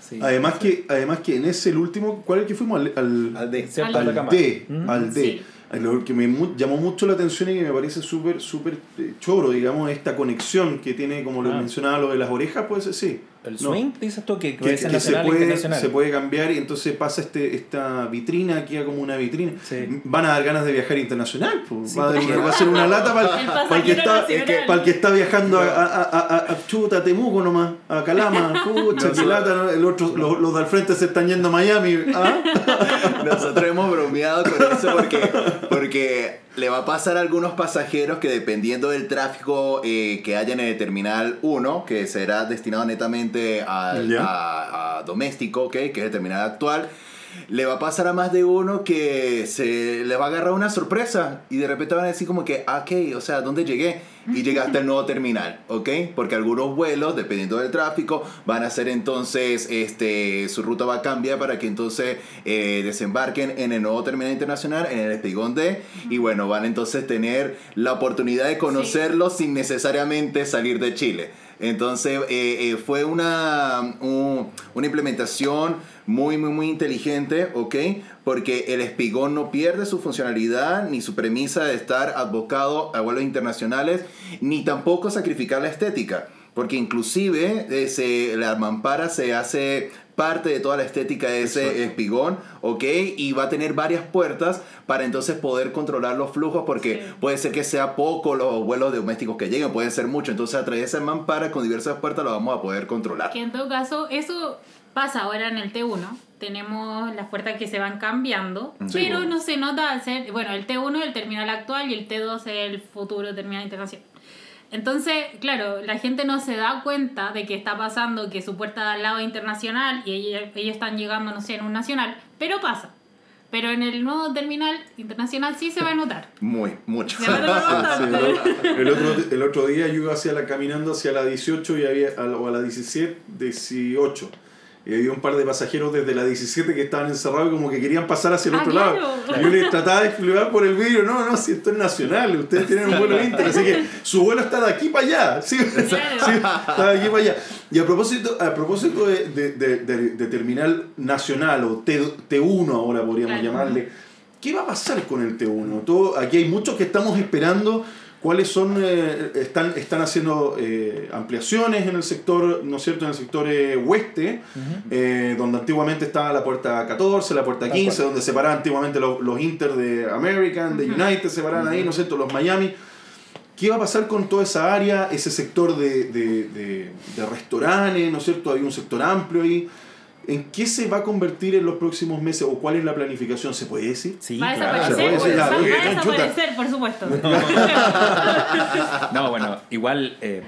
Sí. Además que, además que en ese el último, ¿cuál es el que fuimos? Al, al, Al D. Al- al. D, Ujú. al D. Sí. Lo que me llamó mucho la atención y que me parece súper, súper eh, choro, digamos, esta conexión que tiene, como lo Ah. mencionaba, lo de las orejas, puede ser, sí. El No. swing, dices tú, que, que, que se, nacional puede, se puede cambiar y entonces pasa este, esta vitrina, queda como una vitrina. Sí. Van a dar ganas de viajar internacional. pues. Sí, va, porque- va a ser una lata para, El para el que está, para el que está viajando a, a, a, a- a Chuta, a Temuco nomás, a Calama, pucha, ¿no? El otro, los, los de al frente se están yendo a Miami. ¿ah? Nosotros hemos bromeado con eso porque, porque le va a pasar a algunos pasajeros que dependiendo del tráfico eh, que haya en el terminal 1, que será destinado netamente al- Ya. a, a doméstico, ¿ok? que es el terminal actual, le va a pasar a más de uno que se le va a agarrar una sorpresa y de repente van a decir como que, ah, ok, o sea, ¿dónde llegué? Y llegaste al nuevo terminal, ¿ok? Porque algunos vuelos, dependiendo del tráfico, van a hacer entonces, este, su ruta va a cambiar para que entonces eh, desembarquen en el nuevo terminal internacional, en el espigón D, y bueno, van entonces tener la oportunidad de conocerlo sin necesariamente salir de Chile. Entonces eh, eh, fue una, un- una implementación muy, muy, muy inteligente, ¿ok? Porque el espigón no pierde su funcionalidad ni su premisa de estar abocado a vuelos internacionales, ni tampoco sacrificar la estética. Porque inclusive eh, la mampara se hace parte de toda la estética de ese Exacto. espigón, ¿ok? Y va a tener varias puertas para entonces poder controlar los flujos porque Sí. puede ser que sea poco los vuelos domésticos que lleguen, pueden ser mucho. Entonces a través de esa mampara con diversas puertas lo vamos a poder controlar. Que en todo caso, eso pasa ahora en el T1. Tenemos las puertas que se van cambiando, Sí, pero bueno. no se nota al ser. Bueno, el T1 es el terminal actual y el T2 es el futuro terminal internacional. Entonces, claro, la gente no se da cuenta de que está pasando que su puerta de al lado es internacional y ellos, ellos están llegando, no sé, en un nacional, pero pasa. Pero en el nuevo terminal internacional sí se va a notar. Muy, mucho. Se va a notar Sí, bastante. el, el otro, el otro día yo iba hacia la, caminando hacia la 18 y había, a la- o a la 17, 18. Y había un par de pasajeros desde la 17 que estaban encerrados y como que querían pasar hacia el Ah, otro claro. lado. Y yo les trataba de explicar por el vídeo, no, no, si esto es nacional, ustedes tienen un vuelo inter, así que su vuelo está de aquí para allá. Sí, sí, está de aquí para allá. Y a propósito, a propósito de, de, de- de- de terminal nacional o T, T1 ahora podríamos Claro. llamarle, ¿qué va a pasar con el T1? Todo, aquí hay muchos que estamos esperando cuáles son, eh, están, están haciendo eh, ampliaciones en el sector, ¿no es cierto?, en el sector eh, oeste, eh, donde antiguamente estaba la puerta 14, la puerta Tal 15, cual. donde separaban antiguamente los, los Inter de American, de United, separaban ahí, ¿no es cierto?, los Miami. ¿Qué va a pasar con toda esa área, ese sector de, de, de, de restaurantes, ¿no es cierto? Hay un sector amplio ahí. ¿En qué se va a convertir en los próximos meses o cuál es la planificación? ¿Se puede decir? Sí, Va a claro. desaparecer, se puede decir, va, a desaparecer, por supuesto. No, bueno, igual eh,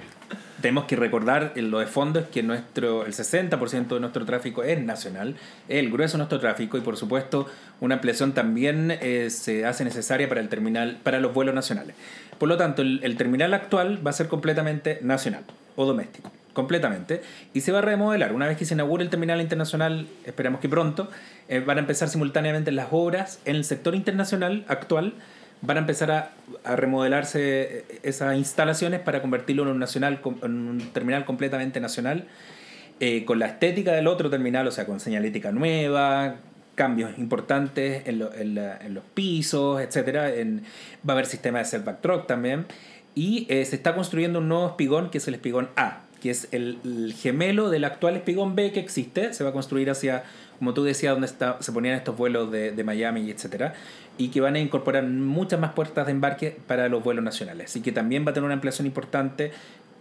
tenemos que recordar en lo de fondo es que nuestro, el 60% de nuestro tráfico es nacional, es el grueso de nuestro tráfico y por supuesto una ampliación también eh, se hace necesaria para el terminal, para los vuelos nacionales. Por lo tanto, el, el terminal actual va a ser completamente nacional o doméstico, completamente, y se va a remodelar. Una vez que se inaugure el terminal internacional, esperamos que pronto, eh, van a empezar simultáneamente las obras en el sector internacional actual van a empezar a, a remodelarse eh, esas instalaciones para convertirlo en un, nacional, en un terminal completamente nacional, eh, con la estética del otro terminal, o sea, con señalética nueva, cambios importantes en, en la- en los pisos, etc. En, va a haber sistema de setback truck también. Y se está construyendo un nuevo espigón, que es el espigón A, que es el, el gemelo del actual espigón B que existe. Se va a construir hacia, como tú decías, donde está, se ponían estos vuelos de, de Miami etcétera y que van a incorporar muchas más puertas de embarque para los vuelos nacionales. Así que también va a tener una ampliación importante,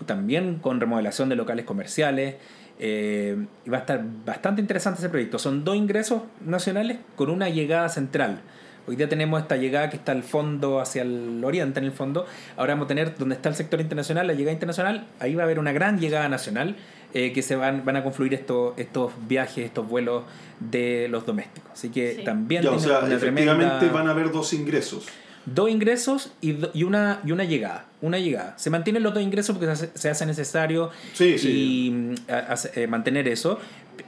también con remodelación de locales comerciales. eh, y va a estar bastante interesante ese proyecto. Son dos ingresos nacionales con una llegada central. Hoy día tenemos esta llegada que está al fondo, hacia el oriente en el fondo. Ahora vamos a tener donde está el sector internacional, la llegada internacional. Ahí va a haber una gran llegada nacional eh, que se van, van a confluir estos, estos viajes, estos vuelos de los domésticos. Así que Sí. también Ya, o sea, una efectivamente tremenda- van a haber dos ingresos. dos ingresos y, do- y, una, y una llegada. Una llegada. Se mantienen los dos ingresos porque se hace, se hace necesario Sí, y mm, a- eh, mantener eso.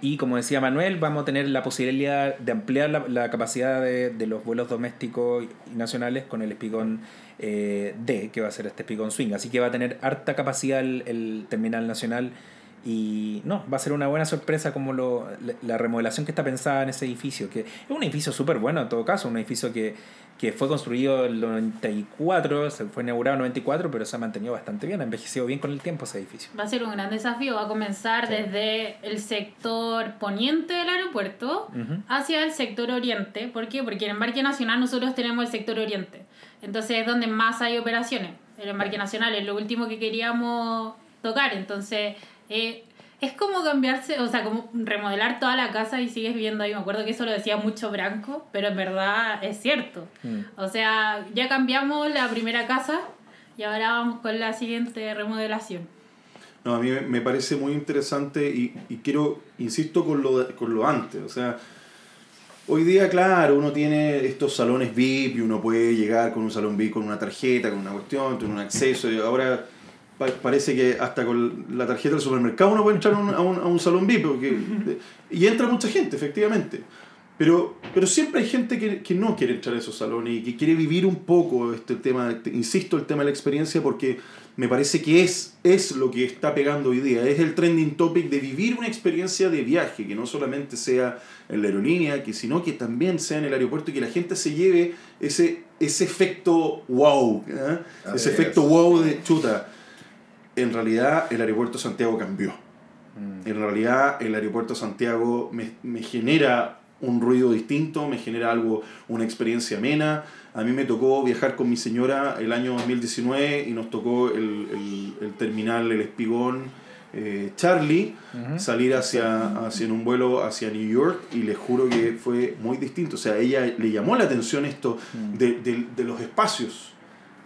Y como decía Manuel, vamos a tener la posibilidad de ampliar la, la capacidad de, de los vuelos domésticos y nacionales con el espigón eh, D, que va a ser este espigón swing. Así que va a tener harta capacidad el, el terminal nacional Y no, va a ser una buena sorpresa como lo, la- la remodelación que está pensada en ese edificio, que es un edificio súper bueno en todo caso, un edificio que, que fue construido en el 94, se fue inaugurado en el 94, pero se ha mantenido bastante bien, ha envejecido bien con el tiempo ese edificio. Va a ser un gran desafío. Va a comenzar Sí. desde el sector poniente del aeropuerto hacia el sector oriente. ¿Por qué? Porque en Embarque Nacional nosotros tenemos el sector oriente. Entonces es donde más hay operaciones. El Embarque Nacional es lo último que queríamos tocar. Entonces eh, es como cambiarse, o sea, como remodelar toda la casa y sigues viviendo ahí. Me acuerdo que eso lo decía mucho Branco, pero en verdad es cierto. Mm. O sea, ya cambiamos la primera casa y ahora vamos con la siguiente remodelación. No, a mí me- parece muy interesante y, y quiero, insisto, con lo, con lo antes. O sea, hoy día, claro, uno tiene estos salones VIP y uno puede llegar con un salón VIP con una tarjeta, con una cuestión, tiene un acceso. Y ahora pa- parece que hasta con la tarjeta del supermercado uno puede entrar a un, a un, a un salón VIP. porque- y entra mucha gente, efectivamente. Pero, pero siempre hay gente que, que no quiere entrar a esos salones y que quiere vivir un poco este tema, este- insisto, el tema de la experiencia porque me parece que es, es lo que está pegando hoy día. Es el trending topic de vivir una experiencia de viaje, que no solamente sea en la aerolínea, que, sino que también sea en el aeropuerto y que la gente se lleve ese, ese efecto wow, ¿eh? Ese es. efecto wow de chuta. En realidad el aeropuerto de Santiago cambió. Mm. En realidad el aeropuerto de Santiago me, me genera un ruido distinto, me genera algo, una experiencia amena. A mí me tocó viajar con mi señora el año 2019 y nos tocó el, el, el terminal El Espigón eh, Charlie, Ujú. salir hacia, hacia en un vuelo hacia New York y les juro que fue muy distinto. O sea, a ella le llamó la atención esto Mm. de, de- de los espacios,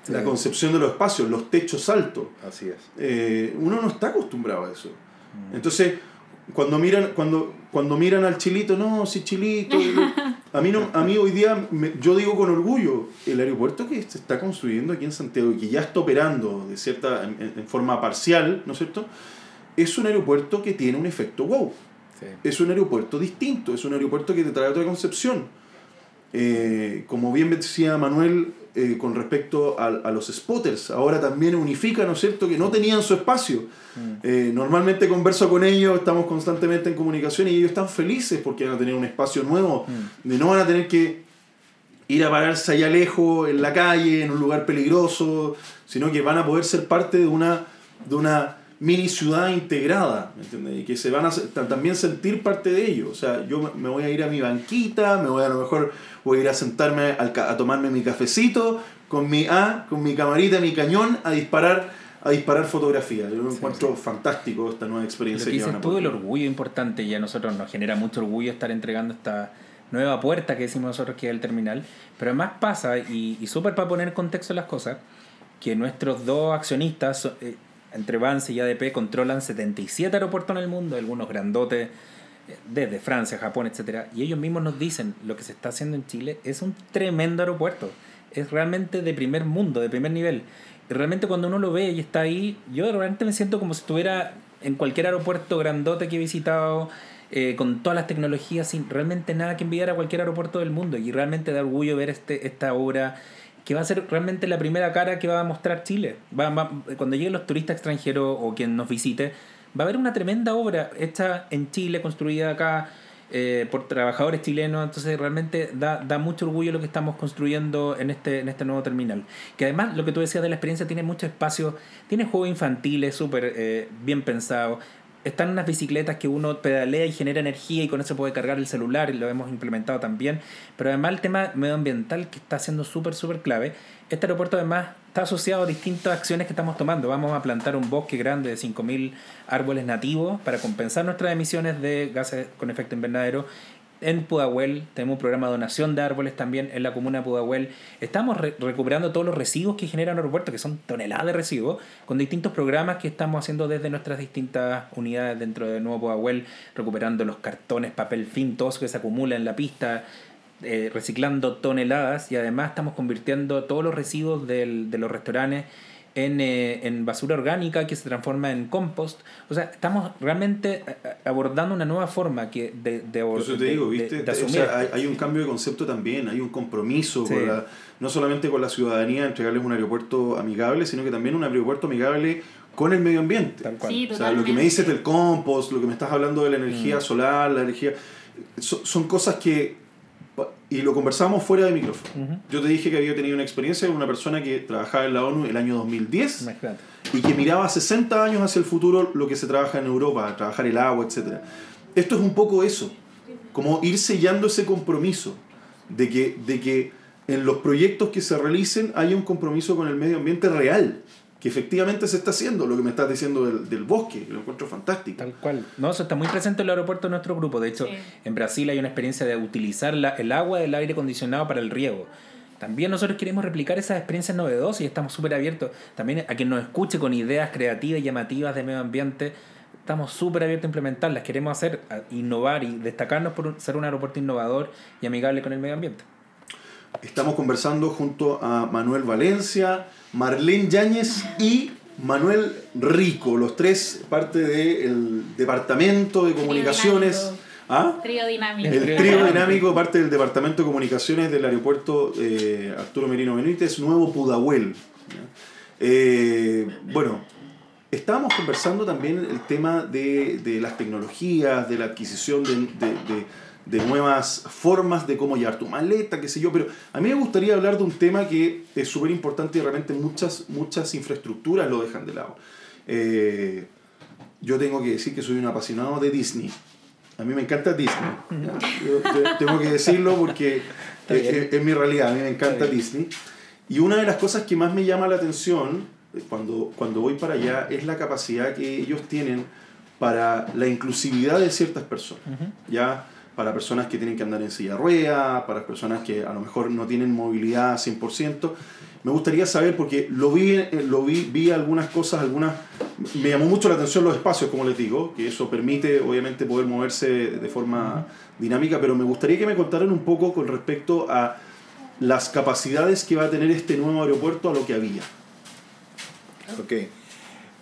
Sí. la concepción de los espacios, los techos altos Así es. eh, uno no está acostumbrado a eso. Mm. Entonces, cuando miran, cuando, cuando miran al chilito, no, sí, chilito. A mí, no, a mí hoy día, me- yo digo con orgullo, el aeropuerto que se está construyendo aquí en Santiago y que ya está operando de cierta, en, en- en forma parcial, ¿no es cierto? Es un aeropuerto que tiene un efecto wow. Sí. Es un aeropuerto distinto, es un aeropuerto que te trae otra concepción. Eh, como bien decía Manuel eh, con respecto a, a los spotters, ahora también unifica, ¿no es cierto?, que no tenían su espacio. Mm. Eh, normalmente converso con ellos, estamos constantemente en comunicación y ellos están felices porque van a tener un espacio nuevo, Mm. de no van a tener que ir a pararse allá lejos, en la calle, en un lugar peligroso, sino que van a poder ser parte de una, de una mini ciudad integrada, ¿me entiendes? Y que se van a también sentir parte de ello. O sea, yo me- voy a ir a mi banquita, me voy a, a lo mejor voy a ir a sentarme al ca- a tomarme mi cafecito con mi A, con mi camarita, mi cañón, a disparar a disparar fotografía. Yo lo Sí, encuentro fantástico esta nueva Lo experiencia que que dices a tú tener. orgullo importante y a nosotros nos genera mucho orgullo estar entregando esta nueva puerta que decimos nosotros que es el terminal. Pero además pasa, y, y súper para poner en contexto las cosas, que nuestros dos accionistas, eh, entre Vance y ADP, controlan 77 aeropuertos en el mundo, algunos grandotes, eh, desde Francia, Japón, etcétera Y ellos mismos nos dicen, lo que se está haciendo en Chile es un tremendo aeropuerto. Es realmente de primer mundo, de primer nivel. Y realmente cuando uno lo ve y está ahí, yo realmente me siento como si estuviera en cualquier aeropuerto grandote que he visitado, eh, con todas las tecnologías, sin realmente nada que envidiar a cualquier aeropuerto del mundo. Y realmente da orgullo ver este, esta obra que va a ser realmente la primera cara que va a mostrar Chile. Va, va- cuando lleguen los turistas extranjeros o quien nos visite, va a haber una tremenda obra hecha en Chile, construida acá eh, por trabajadores chilenos. Entonces realmente da, da mucho orgullo lo que estamos construyendo en este, en este nuevo terminal. Que además, lo que tú decías de la experiencia, tiene mucho espacio, tiene juegos infantiles súper eh, bien pensados. Están unas bicicletas que uno pedalea y genera energía y con eso puede cargar el celular y lo hemos implementado también. Pero además el tema medioambiental que está siendo súper, súper clave. Este aeropuerto además está asociado a distintas acciones que estamos tomando. Vamos a plantar un bosque grande de 5.000 árboles nativos para compensar nuestras emisiones de gases con efecto invernadero. En Pudahuel tenemos un programa de donación de árboles también en la comuna de Pudahuel. Estamos re- recuperando todos los residuos que generan aeropuerto, que son toneladas de residuos, con distintos programas que estamos haciendo desde nuestras distintas unidades dentro de Nuevo Pudahuel, recuperando los cartones, papel fin, todo eso que se acumula en la pista, eh, reciclando toneladas y además estamos convirtiendo todos los residuos del- de los restaurantes en, eh, en basura orgánica que se transforma en compost. O sea, estamos realmente eh, eh, abordando una nueva forma que de, de, Por eso te de- digo, ¿viste? de o asumir. sea, hay, hay un cambio de concepto también, hay un compromiso, Sí. con la- no solamente con la ciudadanía, entregarles un aeropuerto amigable, sino que también un aeropuerto amigable con el medio ambiente. Tal cual. Sí, O sea, lo que me dices del compost, lo que me estás hablando de la energía Mm. solar, la energía... so- son cosas que... Y lo conversamos fuera de micrófono. Yo te dije que había tenido una experiencia con una persona que trabajaba en la ONU el año 2010 Imagínate. y que miraba 60 años hacia el futuro lo que se trabaja en Europa, trabajar el agua, etc. Esto es un poco eso, como ir sellando ese compromiso de que, de que en los proyectos que se realicen haya un compromiso con el medio ambiente real, que efectivamente se está haciendo, lo que me estás diciendo del, del bosque, que lo encuentro fantástico. Tal cual. No, eso está muy presente en el aeropuerto de nuestro grupo. De hecho, Sí. en Brasil hay una experiencia de utilizar la- el agua del aire acondicionado para el riego. También nosotros queremos replicar esas experiencias novedosas y estamos súper abiertos. También a quien nos escuche con ideas creativas y llamativas de medio ambiente, estamos súper abiertos a implementarlas. Queremos hacer, a- innovar y destacarnos por ser un aeropuerto innovador y amigable con el medio ambiente. Estamos conversando junto a Manuel Valencia, Marlene Yáñez y Manuel Rico, los tres parte del Departamento de Comunicaciones. ¿Ah? Trío dinámico. El trío dinámico parte del Departamento de Comunicaciones del Aeropuerto eh, Arturo Merino Benítez, Nuevo Pudahuel. Eh, bueno, estábamos conversando también el tema de, de las tecnologías, de la adquisición de, de- de- de nuevas formas de cómo llevar tu maleta, qué sé yo, pero a mí me gustaría hablar de un tema que es súper importante y realmente muchas, muchas infraestructuras lo dejan de lado. Eh, yo tengo que decir que soy un apasionado de Disney. A mí me encanta Disney. tengo que decirlo porque es, es- mi realidad. A mí me encanta. Disney. Y una de las cosas que más me llama la atención eh, cuando, cuando voy para allá es la capacidad que ellos tienen para la inclusividad de ciertas personas. ¿ya? Para personas que tienen que andar en silla de rueda, para personas que a lo mejor no tienen movilidad 100%. Me gustaría saber, porque lo vi, eh, lo vi, vi algunas cosas, algunas... Me llamó mucho la atención los espacios, como les digo, que eso permite obviamente poder moverse de forma dinámica, pero me gustaría que me contaran un poco con respecto a las capacidades que va a tener este nuevo aeropuerto a lo que había. Ok.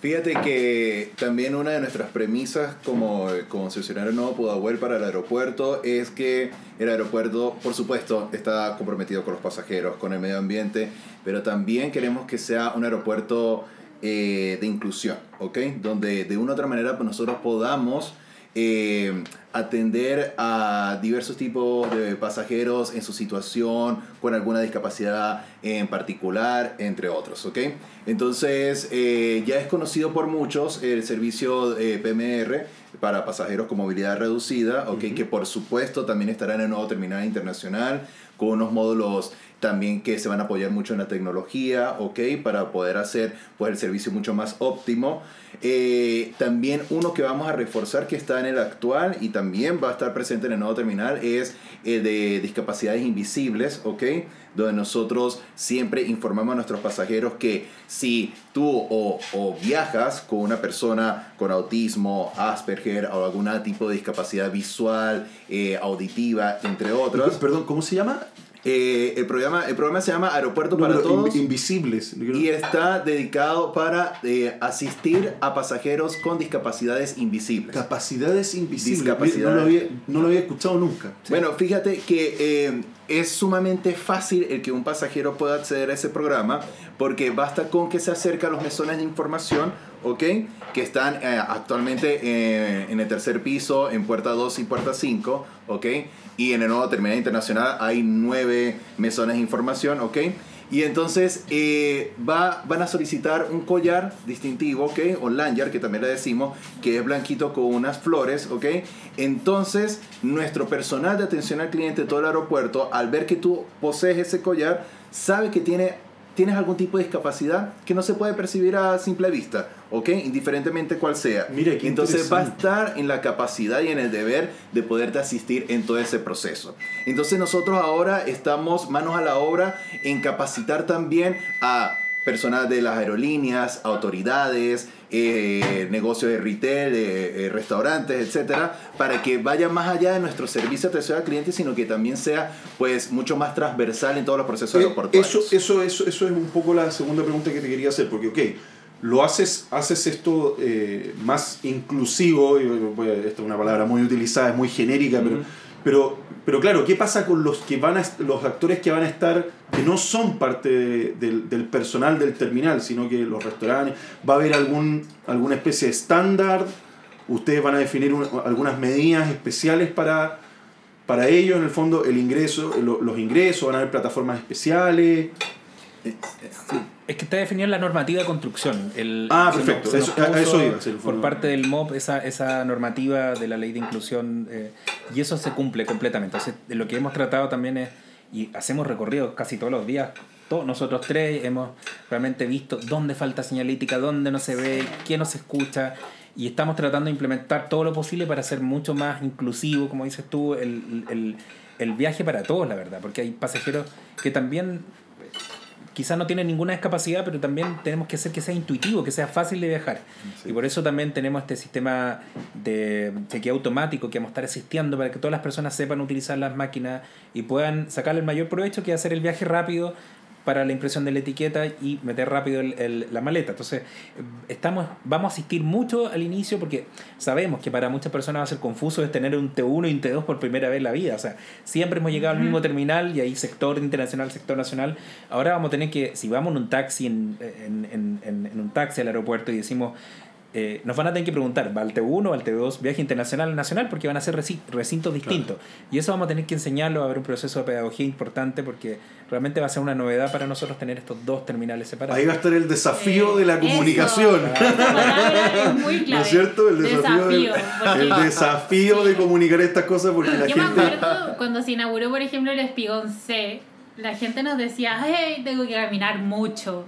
Fíjate que también una de nuestras premisas como concesionario nuevo Pudahuel para el aeropuerto es que el aeropuerto, por supuesto, está comprometido con los pasajeros, con el medio ambiente, pero también queremos que sea un aeropuerto eh, de inclusión, ¿ok? Donde de una u otra manera nosotros podamos eh, atender a diversos tipos de pasajeros en su situación, con alguna discapacidad en particular, entre otros, ¿ok? Entonces, eh, ya es conocido por muchos el servicio eh, PMR para pasajeros con movilidad reducida, ¿ok? Que por supuesto también estará en el nuevo terminal internacional con unos módulos también que se van a apoyar mucho en la tecnología, ¿ok? Para poder hacer pues, el servicio mucho más óptimo. Eh, también uno que vamos a reforzar que está en el actual y también va a estar presente en el nuevo terminal es el de discapacidades invisibles, ¿ok? Donde nosotros siempre informamos a nuestros pasajeros que si tú o, viajas con una persona con autismo, Asperger o algún tipo de discapacidad visual, eh, auditiva, entre otros, Perdón, ¿cómo se llama? Eh, el, programa, el programa se llama Aeropuerto para pero Todos. in- invisibles. Y está dedicado para eh, asistir a pasajeros con discapacidades invisibles. Capacidades invisibles. Discapacidades. No lo había, no lo había escuchado nunca. Bueno, fíjate que eh, es sumamente fácil el que un pasajero pueda acceder a ese programa porque basta con que se acerque a los mesones de información, ¿ok? Que están eh, actualmente eh, en el tercer piso, en puerta 2 y puerta 5, ¿ok? Y en el nuevo terminal internacional hay nueve mesones de información, ¿ok? Y entonces eh, va, van a solicitar un collar distintivo, ¿ok? O lanyard, que también le decimos, que es blanquito con unas flores, ¿ok? Entonces, nuestro personal de atención al cliente de todo el aeropuerto, al ver que tú posees ese collar, sabe que tiene, tienes algún tipo de discapacidad que no se puede percibir a simple vista, ¿ok? Indiferentemente cuál sea. Qué Entonces va a estar en la capacidad y en el deber de poderte asistir en todo ese proceso. Entonces nosotros ahora estamos manos a la obra en capacitar también a personas de las aerolíneas, autoridades, eh, negocios de retail, eh, eh, restaurantes, etcétera, para que vaya más allá de nuestro servicio de atención al cliente, sino que también sea pues mucho más transversal en todos los procesos Eh, aeroportuarios. Eso, eso, eso, eso es un poco la segunda pregunta que te quería hacer, porque, ok, lo haces, haces esto eh, más inclusivo, y a- esta es una palabra muy utilizada, es muy genérica, pero, Pero, pero claro, ¿qué pasa con los, que van a, los actores que van a estar, que no son parte de- del, personal del terminal, sino que los restaurantes, va a haber algún, alguna especie de estándar? ¿Ustedes van a definir un- algunas medidas especiales para, para ellos, en el fondo, el ingreso, lo- los ingresos? ¿Van a haber plataformas especiales? Es que está definida en la normativa de construcción. El, Ah, se perfecto. nos- se Eso- nos a eso puso iba, sí, Por parte del MOP, esa, esa normativa de la ley de inclusión, eh, y eso se cumple completamente. Entonces, lo que hemos tratado también es, y hacemos recorridos casi todos los días, todos nosotros tres hemos realmente visto dónde falta señalítica, dónde no se ve, qué no se escucha, y estamos tratando de implementar todo lo posible para ser mucho más inclusivo, como dices tú, el, el, el viaje para todos, la verdad, porque hay pasajeros que también quizás no tienen ninguna discapacidad, pero también tenemos que hacer que sea intuitivo, que sea fácil de viajar. Y por eso también tenemos este sistema de chequeo automático que vamos a estar asistiendo para que todas las personas sepan utilizar las máquinas y puedan sacarle el mayor provecho que hacer el viaje rápido para la impresión de la etiqueta y meter rápido el- el- la maleta. Entonces, estamos, vamos a asistir mucho al inicio porque sabemos que para muchas personas va a ser confuso es tener un T1 y un T2 por primera vez en la vida. O sea, siempre hemos llegado al mismo terminal y hay sector internacional, sector nacional. Ahora vamos a tener que, si vamos en un taxi, en, en, en- en un taxi al aeropuerto y decimos, eh, nos van a tener que preguntar, ¿va al T1 o al T2 viaje internacional o nacional? Porque van a ser reci- recintos distintos. Y eso vamos a tener que enseñarlo, va a haber un proceso de pedagogía importante porque realmente va a ser una novedad para nosotros tener estos dos terminales separados. Ahí va a estar el desafío Eh, de la eso, comunicación. esa palabra es muy clave. ¿No es cierto? El desafío, del- porque- el desafío de comunicar estas cosas porque la Yo me gente... acuerdo cuando se inauguró, por ejemplo, el Espigón C, la gente nos decía, hey, tengo que caminar mucho.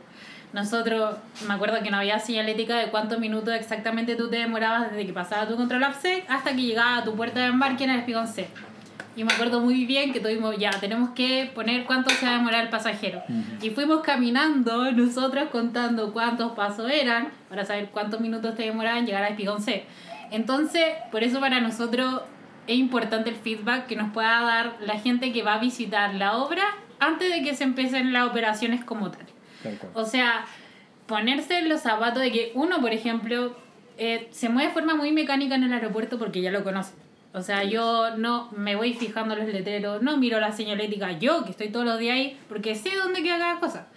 Nosotros, me acuerdo que no había señalética de cuántos minutos exactamente tú te demorabas desde que pasaba tu control APSEC hasta que llegaba a tu puerta de embarque en el Espigón C. Y me acuerdo muy bien que tuvimos ya, tenemos que poner cuánto se va a demorar el pasajero. Y fuimos caminando nosotros contando cuántos pasos eran para saber cuántos minutos te demoraban llegar al Espigón C. Entonces, por eso para nosotros es importante el feedback que nos pueda dar la gente que va a visitar la obra antes de que se empiecen las operaciones como tal. O sea, ponerse los zapatos de que uno, por ejemplo, eh, se mueve de forma muy mecánica en el aeropuerto porque ya lo conoce. O sea, yo no me voy fijando los letreros, no miro la señalética yo, que estoy todos los días ahí, porque sé dónde queda cada cosa.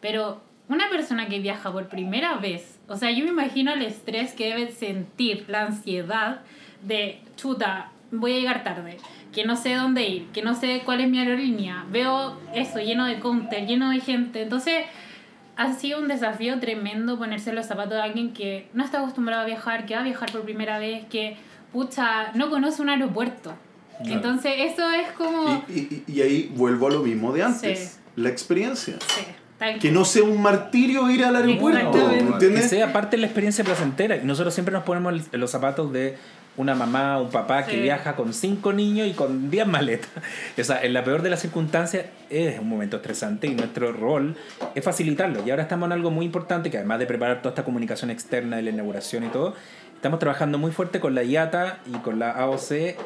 Pero una persona que viaja por primera vez, o sea, yo me imagino el estrés que debe sentir, la ansiedad de, chuta, voy a llegar tarde, que no sé dónde ir, que no sé cuál es mi aerolínea, veo eso lleno de counter, lleno de gente. Entonces, ha sido un desafío tremendo ponerse los zapatos de alguien que no está acostumbrado a viajar, que va a viajar por primera vez, que, pucha, no conoce un aeropuerto. Entonces, eso es como... Y, y- y ahí vuelvo a lo mismo de antes. Sí. La experiencia. Sí, tal Que no sea un martirio ir al aeropuerto. ¿me Que sea parte de la experiencia placentera. Y nosotros siempre nos ponemos los zapatos de una mamá un papá que viaja con cinco niños y con 10 maletas. O sea, en la peor de las circunstancias es un momento estresante y nuestro rol es facilitarlo. Y ahora estamos en algo muy importante que además de preparar toda esta comunicación externa de la inauguración y todo, estamos trabajando muy fuerte con la IATA y con la AOC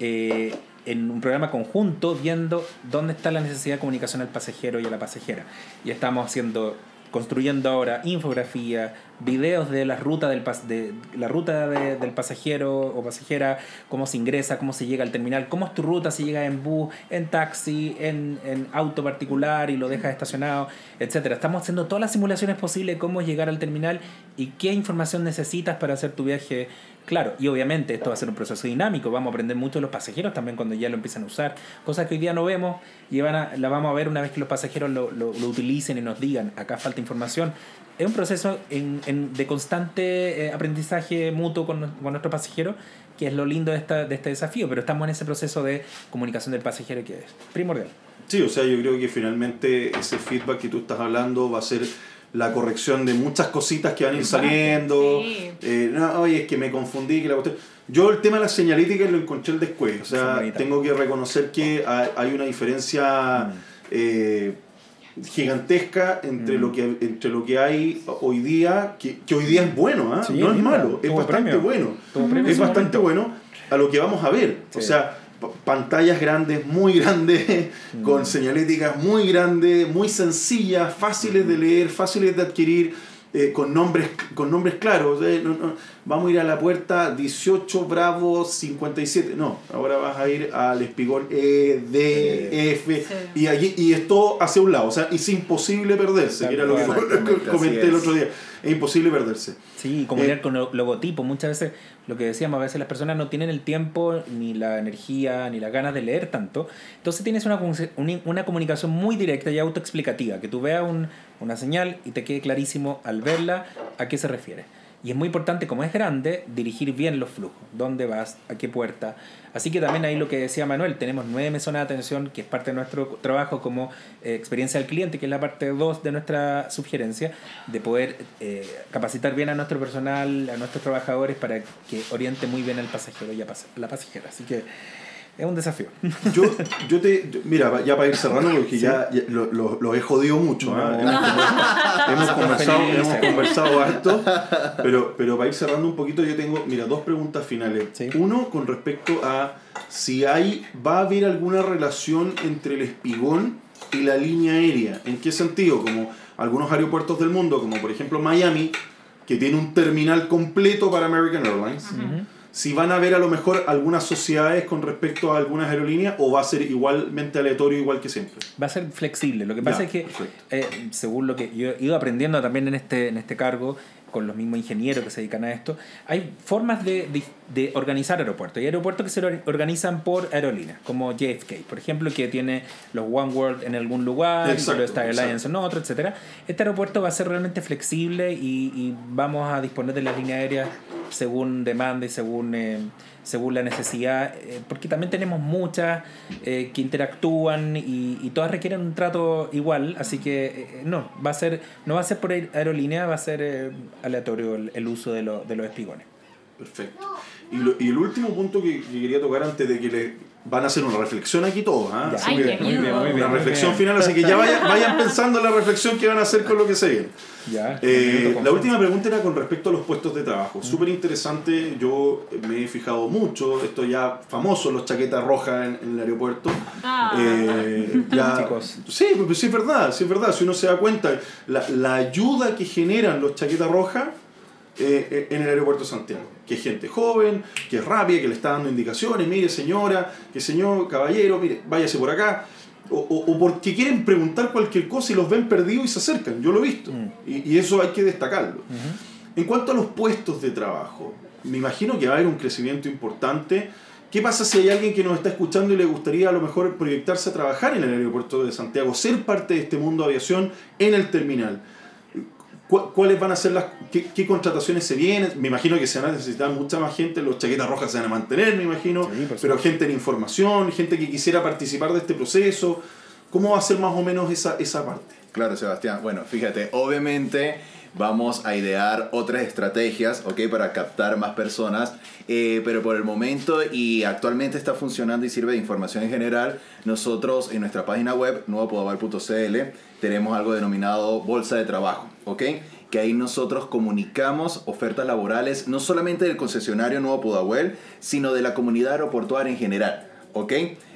eh, en un programa conjunto viendo dónde está la necesidad de comunicación al pasajero y a la pasajera. Y estamos haciendo construyendo ahora infografía, videos de la ruta del pas- de la ruta de- del pasajero o pasajera, cómo se ingresa, cómo se llega al terminal, cómo es tu ruta, si llega en bus, en taxi, en, en auto particular y lo dejas estacionado, etcétera. Estamos haciendo todas las simulaciones posibles cómo llegar al terminal y qué información necesitas para hacer tu viaje Claro, y obviamente esto va a ser un proceso dinámico, vamos a aprender mucho los pasajeros también cuando ya lo empiezan a usar, cosas que hoy día no vemos y van a, la vamos a ver una vez que los pasajeros lo, lo, lo utilicen y nos digan, acá falta información. Es un proceso en, en- de constante eh, aprendizaje mutuo con, con nuestros pasajeros, que es lo lindo de, esta, de este desafío, pero estamos en ese proceso de comunicación del pasajero que es primordial. Sí, o sea, yo creo que finalmente ese feedback que tú estás hablando va a ser la corrección de muchas cositas que van a ir saliendo. Sí. Eh, no, oye, es que me confundí. Que la cuestión- Yo el tema de la señalítica lo encontré el después. O sea, tengo que reconocer que hay hay una diferencia eh, gigantesca entre, Mm. lo que, entre lo que hay hoy día, que, que hoy día es bueno, ¿ah? Sí, no es malo, es bastante premio. bueno. Es bastante momento. bueno a lo que vamos a ver. O sea, pantallas grandes, muy grandes, Mm. con señaléticas muy grandes, muy sencillas, fáciles de leer, fáciles de adquirir. eh, con, nombres, con nombres claros. eh, no, no, vamos a ir a la puerta 18 Bravo 57. No, ahora vas a ir al espigón E, D, F. Sí. Y, allí, y es todo hacia un lado. O sea, es imposible perderse. Que era lo que comenté el otro día. Es imposible perderse. Sí, comunicar Eh, con lo- logotipos. Muchas veces, lo que decíamos, a veces las personas no tienen el tiempo, ni la energía, ni las ganas de leer tanto. Entonces tienes una, una, una comunicación muy directa y autoexplicativa, que tú veas un- una señal y te quede clarísimo al verla a qué se refiere. Y es muy importante, como es grande, dirigir bien los flujos. ¿Dónde vas? ¿A qué puerta? Así que también ahí lo que decía Manuel, tenemos nueve mesones de atención, que es parte de nuestro trabajo como eh, experiencia del cliente, que es la parte 2 de nuestra sugerencia, de poder eh, capacitar bien a nuestro personal, a nuestros trabajadores, para que oriente muy bien al pasajero y a la pasajera. Así que es un desafío. Yo, yo te. yo- mira, ya para ir cerrando, porque ya, ya lo, lo- lo he jodido mucho. No. Hemos, hemos conversado, hemos conversado harto. Pero, pero para ir cerrando un poquito, yo tengo, mira, dos preguntas finales. Sí. Uno, con respecto a si hay, va a haber alguna relación entre el espigón y la línea aérea. ¿En qué sentido? Como algunos aeropuertos del mundo, como por ejemplo Miami, que tiene un terminal completo para American Airlines si van a haber a lo mejor algunas sociedades con respecto a algunas aerolíneas o va a ser igualmente aleatorio igual que siempre. Va a ser flexible. Lo que pasa Ya, es que, eh, según lo que yo he ido aprendiendo también en este, en este cargo, con los mismos ingenieros que se dedican a esto, hay formas de, de, de organizar aeropuertos. Hay aeropuertos que se or- organizan por aerolíneas, como JFK, por ejemplo, que tiene los One World en algún lugar, Exacto, los Star Alliance en otro, etc. Este aeropuerto va a ser realmente flexible y, y vamos a disponer de las líneas aéreas según demanda y según, eh, según la necesidad, eh, porque también tenemos muchas eh, que interactúan y, y todas requieren un trato igual, así que eh, no, va a ser, no va a ser por aer- aerolínea, va a ser aleatorio el, el uso de, lo- de los espigones. Perfecto. Y, lo- y el último punto que, que quería tocar antes de que le van a hacer una reflexión aquí todos. Así Ay, que- qué miedo. Una reflexión bien. final, así que ya vayan, vayan pensando en la reflexión que van a hacer con lo que se viene. Ya, Eh, la última pregunta era con respecto a los puestos de trabajo. Súper interesante, yo me he fijado mucho, esto ya famoso, los chaquetas rojas en, en el aeropuerto. Ah. Eh, ya- Chicos. Sí, pues sí es verdad, sí es verdad. Si uno se da cuenta, la, la ayuda que generan los chaquetas rojas eh, en el aeropuerto de Santiago. Que es gente joven, que es rápida, que le está dando indicaciones, mire señora, que señor caballero, mire, váyase por acá. O, o, o porque quieren preguntar cualquier cosa y los ven perdidos y se acercan. Yo lo he visto. Mm. Y, y eso hay que destacarlo. En cuanto a los puestos de trabajo, me imagino que va a haber un crecimiento importante. ¿Qué pasa si hay alguien que nos está escuchando y le gustaría a lo mejor proyectarse a trabajar en el aeropuerto de Santiago, ser parte de este mundo de aviación en el terminal? ¿Cu- ¿Cuáles van a ser las qué, qué contrataciones se vienen? Me imagino que se van a necesitar mucha más gente, los chaquetas rojas se van a mantener, me imagino, Sí, pero gente en información, gente que quisiera participar de este proceso. ¿Cómo va a ser más o menos esa, esa parte? Claro, Sebastián. Bueno, fíjate, obviamente vamos a idear otras estrategias. Para captar más personas, eh, pero por el momento y actualmente está funcionando y sirve de información en general, nosotros en nuestra página web, nuevopodaval.cl, tenemos algo denominado bolsa de trabajo. Que ahí nosotros comunicamos ofertas laborales, no solamente del concesionario Nuevo Pudahuel, sino de la comunidad aeroportuaria en general.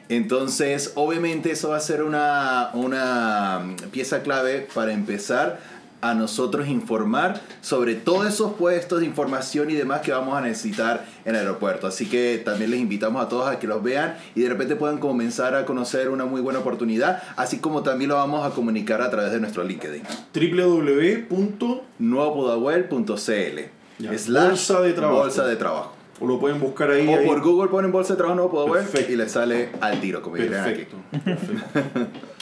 Entonces, obviamente eso va a ser una, una pieza clave para empezar a nosotros informar sobre todos esos puestos de información y demás que vamos a necesitar en el aeropuerto. Así que también les invitamos a todos a que los vean y de repente puedan comenzar a conocer una muy buena oportunidad, así como también lo vamos a comunicar a través de nuestro LinkedIn. www. nuevopodahuel.cl Ya, slash bolsa de trabajo. Bolsa de trabajo. O lo pueden buscar ahí. O ahí. por Google ponen bolsa de trabajo Nuevo Podahuel Perfecto. y les sale al tiro, como dirían aquí. Perfecto.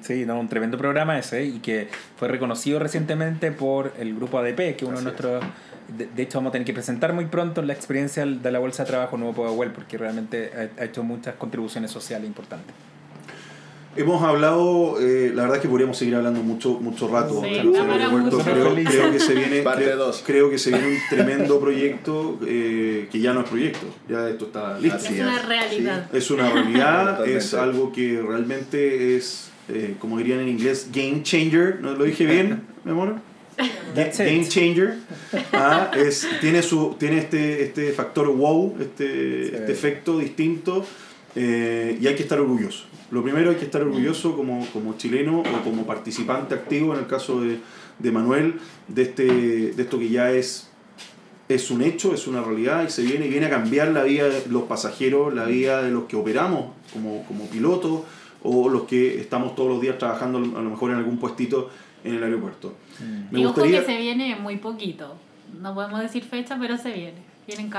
Sí, no, un tremendo programa ese y que fue reconocido recientemente por el grupo ADP, que es uno de Así nuestros... De, de hecho, vamos a tener que presentar muy pronto la experiencia de la Bolsa de Trabajo Nuevo Podahuel, porque realmente ha, ha hecho muchas contribuciones sociales importantes. Hemos hablado, eh, la verdad es que podríamos seguir hablando mucho, mucho rato. Sí, creo, que se viene, creo, que se viene un tremendo proyecto eh, que ya no es proyecto, ya esto está listo. Es una realidad. Es una realidad, es algo que realmente es, eh, como dirían en inglés, game changer. ¿No lo dije bien, mi amor? That's Game it. changer. Ah, es, tiene su, tiene este, este factor wow, este, Sí. este efecto distinto. eh, y hay que estar orgulloso. Lo primero hay que estar orgulloso como, como chileno o como participante activo, en el caso de, de Manuel, de, este, de esto que ya es, es un hecho, es una realidad y se viene y viene a cambiar la vida de los pasajeros, la vida de los que operamos como, como pilotos o los que estamos todos los días trabajando a lo mejor en algún puestito en el aeropuerto. y ojo que se viene muy poquito. No podemos decir fecha, pero se viene.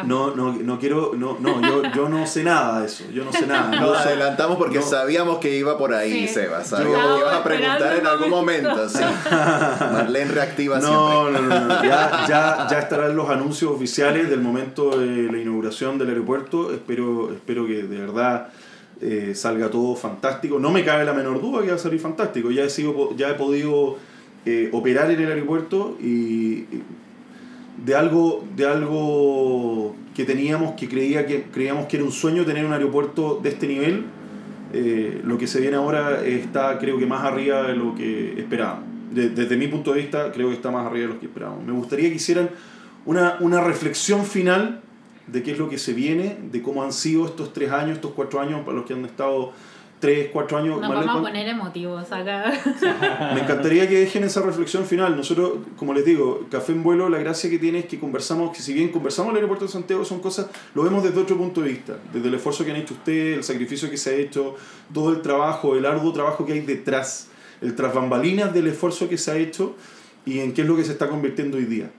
No, no, no quiero, no, no, yo, yo no sé nada de eso, yo no sé nada. Nos adelantamos porque sabíamos que iba por ahí, sí. Seba, sabíamos que ibas a preguntar en algún momento, sí. Marlene reactiva no, siempre. No, no, no, ya, ya, ya estarán los anuncios oficiales del momento de la inauguración del aeropuerto, espero, espero que de verdad... Eh, salga todo fantástico. No me cabe la menor duda que va a salir fantástico. Ya he, sido, ya he podido eh, operar en el aeropuerto y, de algo, de algo que teníamos, que, creía que creíamos que era un sueño tener un aeropuerto de este nivel, eh, lo que se viene ahora está creo que más arriba de lo que esperábamos. desde mi punto de vista creo que está más arriba de lo que esperábamos. Me gustaría que hicieran una, una reflexión final de qué es lo que se viene, de cómo han sido estos tres años, estos cuatro años para los que han estado tres, cuatro años. Nos vamos a poner emotivos acá. Me encantaría que dejen esa reflexión final. Nosotros, como les digo, Café en Vuelo, la gracia que tiene es que conversamos, que si bien conversamos en el aeropuerto de Santiago, son cosas, lo vemos desde otro punto de vista, desde el esfuerzo que han hecho ustedes, el sacrificio que se ha hecho, todo el trabajo, el arduo trabajo que hay detrás, el tras bambalinas del esfuerzo que se ha hecho y en qué es lo que se está convirtiendo hoy día.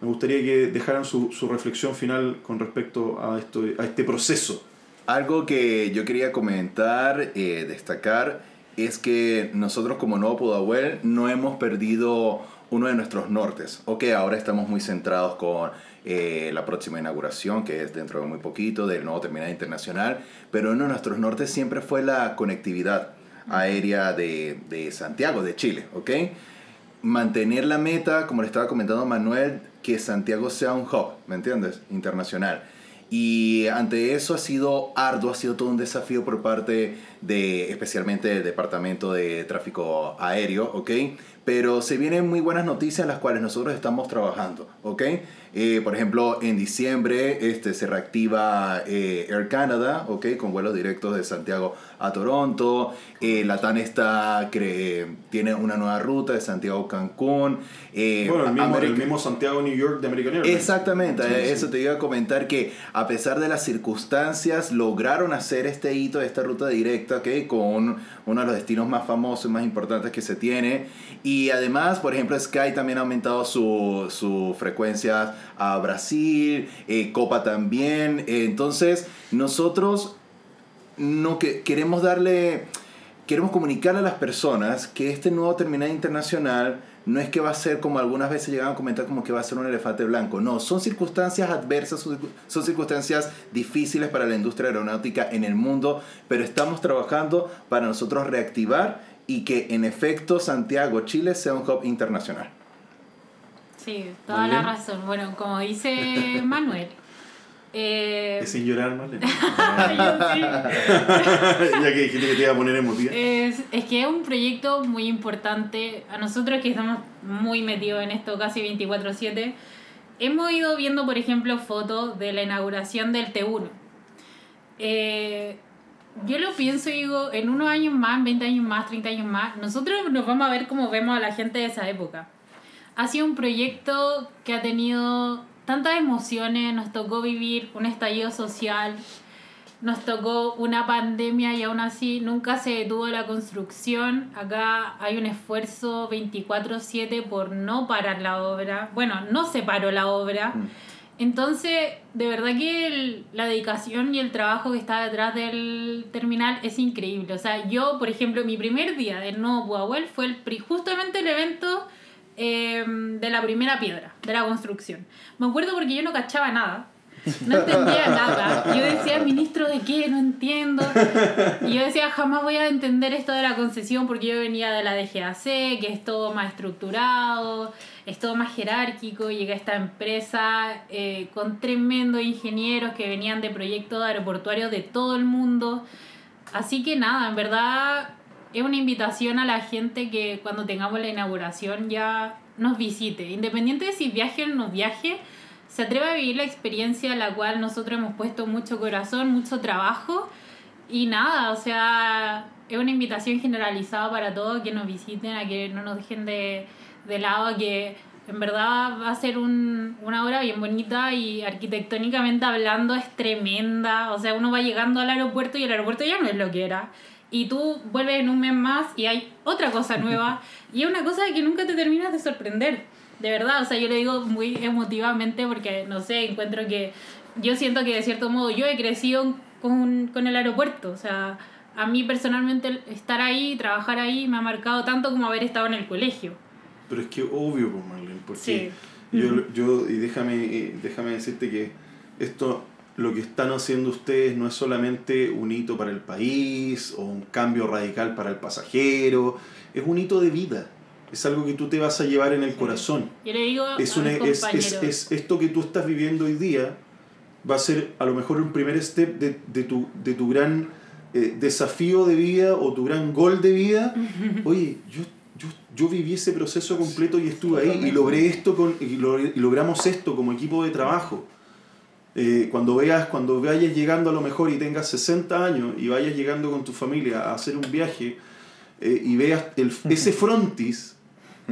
Me gustaría que dejaran su, su reflexión final con respecto a, esto, a este proceso algo que yo quería comentar, eh, destacar, es que nosotros como Nuevo Pudahuel no hemos perdido uno de nuestros nortes. Ok, ahora estamos muy centrados con eh, la próxima inauguración, que es dentro de muy poquito, del nuevo terminal internacional, pero uno de nuestros nortes siempre fue la conectividad aérea de, de Santiago, de Chile, ¿ok? Mantener la meta, como le estaba comentando Manuel, que Santiago sea un hub, ¿me entiendes? Internacional. Y ante eso ha sido arduo, ha sido todo un desafío por parte de especialmente el Departamento de Tráfico Aéreo, ¿ok? Pero se vienen muy buenas noticias en las cuales nosotros estamos trabajando, ¿ok? Eh, por ejemplo, en diciembre este, se reactiva eh, Air Canada, ¿ok? Con vuelos directos de Santiago a Toronto. Eh, la TAN está, tiene una nueva ruta de Santiago a Cancún. bueno, el mismo, el mismo, Santiago New York de American Airlines. Exactamente, eso te iba a comentar que a pesar de las circunstancias lograron hacer este hito de esta ruta directa, ¿ok? Con uno de los destinos más famosos y más importantes que se tiene. Y además, por ejemplo, Sky también ha aumentado su, su frecuencia a Brasil, eh, Copa también. Entonces, nosotros no que, queremos darle, queremos comunicarle a las personas que este nuevo terminal internacional no es que va a ser como algunas veces llegan a comentar como que va a ser un elefante blanco. No, son circunstancias adversas, son circunstancias difíciles para la industria aeronáutica en el mundo, pero estamos trabajando para nosotros reactivar y que en efecto Santiago, Chile sea un hub internacional. Sí, toda la razón. Bueno, como dice Manuel. Eh, es sin llorar, Marlene. ya que dijiste que te iba a poner emotiva. Es, es que es un proyecto muy importante. A nosotros que estamos muy metidos en esto casi 24-7, hemos ido viendo, por ejemplo, fotos de la inauguración del T1. Eh, yo lo pienso y digo, en unos años más, en 20 años más, 30 años más, nosotros nos vamos a ver como vemos a la gente de esa época ha sido un proyecto que ha tenido tantas emociones, nos tocó vivir un estallido social, nos tocó una pandemia y aún así nunca se detuvo la construcción. Acá hay un esfuerzo 24/7 por no parar la obra. Bueno, no se paró la obra. Mm. Entonces, de verdad que la dedicación y el trabajo que está detrás del terminal es increíble. O sea, yo, por ejemplo, mi primer día del nuevo Puahuel fue el, justamente el evento Em, de la primera piedra, de la construcción. Me acuerdo porque yo no cachaba nada. No entendía nada. Yo decía, ministro de qué, no entiendo. Y yo decía, jamás voy a entender esto de la concesión porque yo venía de la DGAC, que es todo más estructurado, es todo más jerárquico. Llegué a esta empresa eh, con tremendos ingenieros que venían de proyectos aeroportuarios de todo el mundo. Así que nada, en verdad es una invitación a la gente que cuando tengamos la inauguración ya nos visite. Independiente de si viaje o no viaje, se atreve a vivir la experiencia a la cual nosotros hemos puesto mucho corazón, mucho trabajo Y nada, o sea, es una invitación generalizada para todos que nos visiten, a que no nos dejen de, de lado, que en verdad va a ser un, una obra bien bonita y arquitectónicamente hablando es tremenda. O sea, uno va llegando al aeropuerto y el aeropuerto ya no es lo que era. Y tú vuelves en un mes más y hay otra cosa nueva. y es una cosa que nunca te terminas de sorprender. De verdad, o sea, yo lo digo muy emotivamente porque, no sé, encuentro que yo siento que de cierto modo yo he crecido con, con el aeropuerto. O sea, a mí personalmente estar ahí, trabajar ahí, me ha marcado tanto como haber estado en el colegio. Pero es que obvio, pues Marlene, porque Sí. yo, yo, y déjame, eh, déjame decirte que esto, lo que están haciendo ustedes no es solamente un hito para el país o un cambio radical para el pasajero, es un hito de vida. Es algo que tú te vas a llevar en el corazón. Yo le digo Es, a una, es, es, es esto que tú estás viviendo hoy día va a ser a lo mejor un primer step de, de, tu, de tu gran eh, desafío de vida o tu gran gol de vida. Oye, yo, yo, yo viví ese proceso completo y estuve ahí y logré esto con, y, lo- y logramos esto como equipo de trabajo. Eh, cuando veas, cuando vayas llegando a lo mejor y tengas 60 años y vayas llegando con tu familia a hacer un viaje eh, y veas el, ese frontis,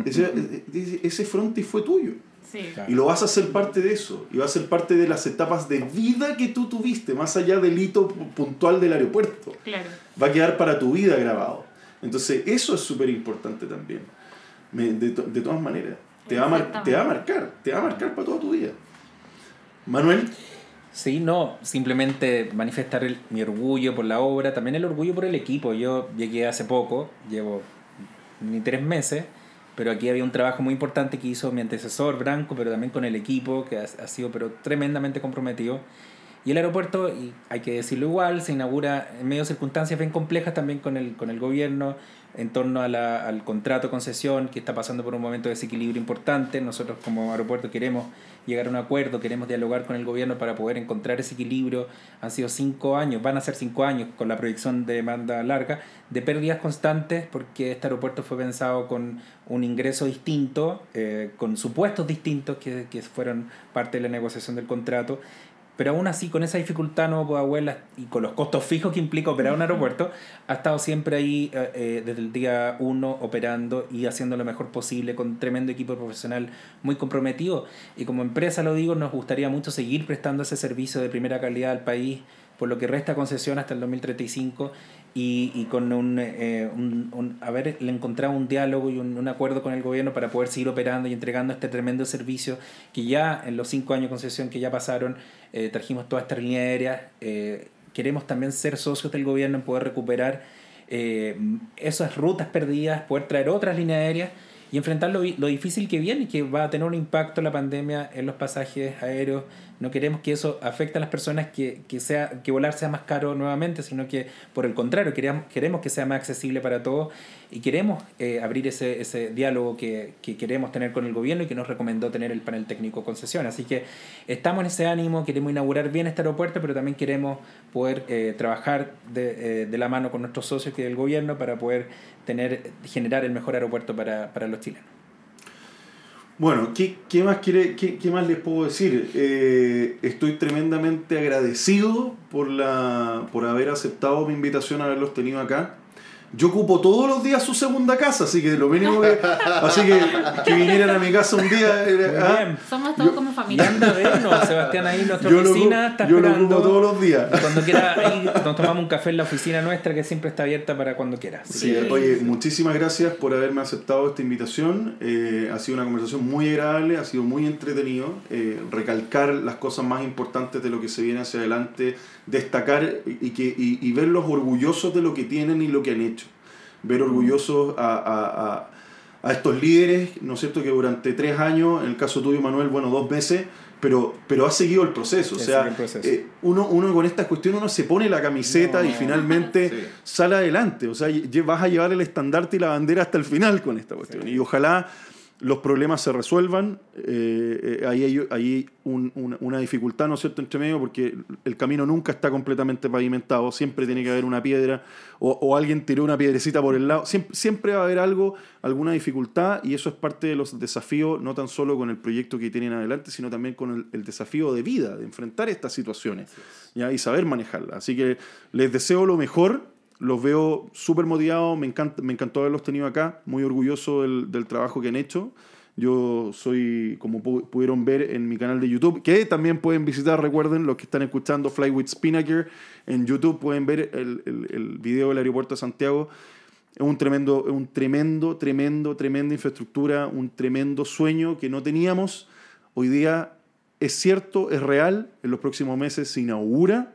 ese, ese- ese frontis fue tuyo. Sí. Claro. Y lo vas a hacer parte de eso. Y va a ser parte de las etapas de vida que tú tuviste, más allá del hito pu- puntual del aeropuerto. Claro. Va a quedar para tu vida grabado. Entonces, eso es súper importante también. Me- de, to- de todas maneras. Te va, a mar- te va a marcar. Te va a marcar para toda tu vida. Manuel, Sí, no, simplemente manifestar el- mi orgullo por la obra, también el orgullo por el equipo. Yo llegué hace poco, llevo ni tres meses, pero aquí había un trabajo muy importante que hizo mi antecesor Branco, pero también con el equipo, que ha, ha sido pero tremendamente comprometido. Y el aeropuerto, y hay que decirlo igual, se inaugura en medio de circunstancias bien complejas también con el, con el gobierno, en torno a la- al contrato concesión, que está pasando por un momento de desequilibrio importante. Nosotros como aeropuerto queremos llegar a un acuerdo, queremos dialogar con el gobierno para poder encontrar ese equilibrio. Han sido cinco años, van a ser cinco años con la proyección de demanda larga, de pérdidas constantes, porque este aeropuerto fue pensado con un ingreso distinto, eh, con supuestos distintos que, que fueron parte de la negociación del contrato. Pero aún así, con esa dificultad, Nuevo Pudahuel y con los costos fijos que implica operar un aeropuerto, ha estado siempre ahí eh, eh, desde el día uno operando y haciendo lo mejor posible con tremendo equipo profesional muy comprometido. Y como empresa, lo digo, nos gustaría mucho seguir prestando ese servicio de primera calidad al país por lo que resta concesión hasta el 2035 y, y con un, eh, un, un- haber encontrado un diálogo y un, un acuerdo con el gobierno para poder seguir operando y entregando este tremendo servicio que ya en los cinco años de concesión que ya pasaron eh, trajimos toda esta línea aérea. eh, queremos también ser socios del gobierno en poder recuperar eh, esas rutas perdidas, poder traer otras líneas aéreas y enfrentar lo, lo difícil que viene, que va a tener un impacto la pandemia en los pasajes aéreos. No queremos que eso afecte a las personas, que, que, sea, que volar sea más caro nuevamente, sino que por el contrario, queremos, queremos que sea más accesible para todos y queremos eh, abrir ese, ese diálogo que, que queremos tener con el gobierno y que nos recomendó tener el panel técnico concesión. Así que estamos en ese ánimo, queremos inaugurar bien este aeropuerto, pero también queremos poder eh, trabajar de, eh, de la mano con nuestros socios y del gobierno para poder tener, generar el mejor aeropuerto para, para los chilenos. Bueno, ¿qué, qué más, quiere, qué, qué más les puedo decir? Eh, estoy tremendamente agradecido por, la, por haber aceptado mi invitación a haberlos tenido acá. Yo ocupo todos los días su segunda casa, así que lo mínimo que. Así que que vinieran a mi casa un día. ah, bien. Somos todos Yo- como familia. anda a vernos, Sebastián, ahí en nuestra yo lo, oficina ocupo- está yo lo esperando. ocupo todos los días. Cuando quiera, ahí nos tomamos un café en la oficina nuestra que siempre está abierta para cuando quiera. Así Sí, que- oye, muchísimas gracias por haberme aceptado esta invitación. Eh, ha sido una conversación muy agradable, ha sido muy entretenido. eh, recalcar las cosas más importantes de lo que se viene hacia adelante, destacar y, que, y, y verlos orgullosos de lo que tienen y lo que han hecho. Ver orgullosos a, a, a, a estos líderes, ¿no es cierto?, que durante tres años, en el caso tuyo, Manuel, bueno, dos meses, pero, pero ha seguido el proceso. O sea, proceso. eh, uno, uno con estas cuestiones, uno se pone la camiseta y No. finalmente Sí. sale adelante. O sea, vas a llevar el estandarte y la bandera hasta el final con esta cuestión. Y ojalá los problemas se resuelvan. Eh, eh, ahí hay, un- una, una dificultad, ¿no es cierto?, entre medio, porque el camino nunca está completamente pavimentado, siempre tiene que haber una piedra o, o alguien tiró una piedrecita por el lado, siempre, siempre va a haber algo, alguna dificultad y eso es parte de los desafíos, no tan solo con el proyecto que tienen adelante, sino también con el, el desafío de vida, de enfrentar estas situaciones ¿ya? y saber manejarlas. Así que les deseo lo mejor. Los veo súper motivados, me, encanta, me encantó haberlos tenido acá, muy orgulloso del, del trabajo que han hecho. Yo soy, como pu- pudieron ver en mi canal de YouTube, que también pueden visitar, recuerden, los que están escuchando Fly with Spinnaker, en YouTube pueden ver el, el, el video del aeropuerto de Santiago. Es un tremendo, un tremendo, tremendo, tremenda infraestructura, un tremendo sueño que no teníamos. Hoy día es cierto, es real, en los próximos meses se inaugura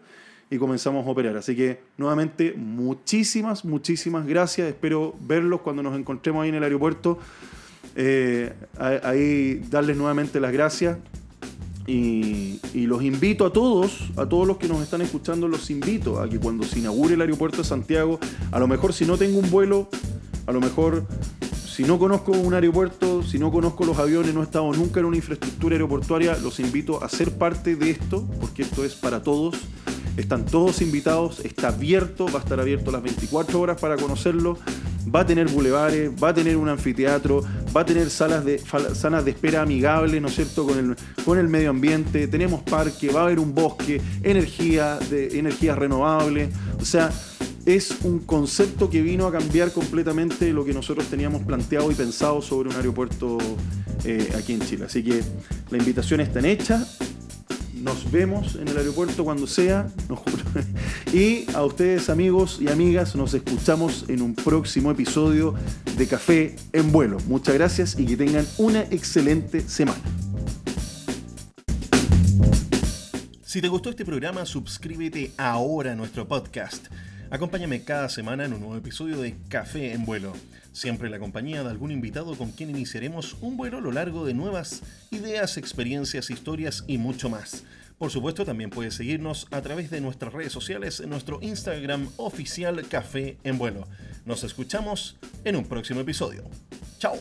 y comenzamos a operar. Así que nuevamente muchísimas, muchísimas gracias. Espero verlos cuando nos encontremos ahí en el aeropuerto. Eh, ahí darles nuevamente las gracias. Y, y los invito a todos, a todos los que nos están escuchando, los invito a que cuando se inaugure el aeropuerto de Santiago, a lo mejor si no tengo un vuelo, a lo mejor si no conozco un aeropuerto, si no conozco los aviones, no he estado nunca en una infraestructura aeroportuaria, los invito a ser parte de esto, porque esto es para todos. Están todos invitados, está abierto, va a estar abierto las 24 horas para conocerlo. Va a tener bulevares, va a tener un anfiteatro, va a tener salas de, salas de espera amigables, ¿no es cierto?, con el, con el medio ambiente. Tenemos parque, va a haber un bosque, energía, de, energías. O sea, es un concepto que vino a cambiar completamente lo que nosotros teníamos planteado y pensado sobre un aeropuerto eh, aquí en Chile. Así que la invitación está hecha. Nos vemos en el aeropuerto cuando sea. no juro. Y a ustedes amigos y amigas nos escuchamos en un próximo episodio de Café en Vuelo. Muchas gracias y que tengan una excelente semana. Si te gustó este programa, suscríbete ahora a nuestro podcast. Acompáñame cada semana en un nuevo episodio de Café en Vuelo. Siempre la compañía de algún invitado con quien iniciaremos un vuelo a lo largo de nuevas ideas, experiencias, historias y mucho más. Por supuesto, también puedes seguirnos a través de nuestras redes sociales en nuestro Instagram oficial Café en Vuelo. Nos escuchamos en un próximo episodio. ¡Chao!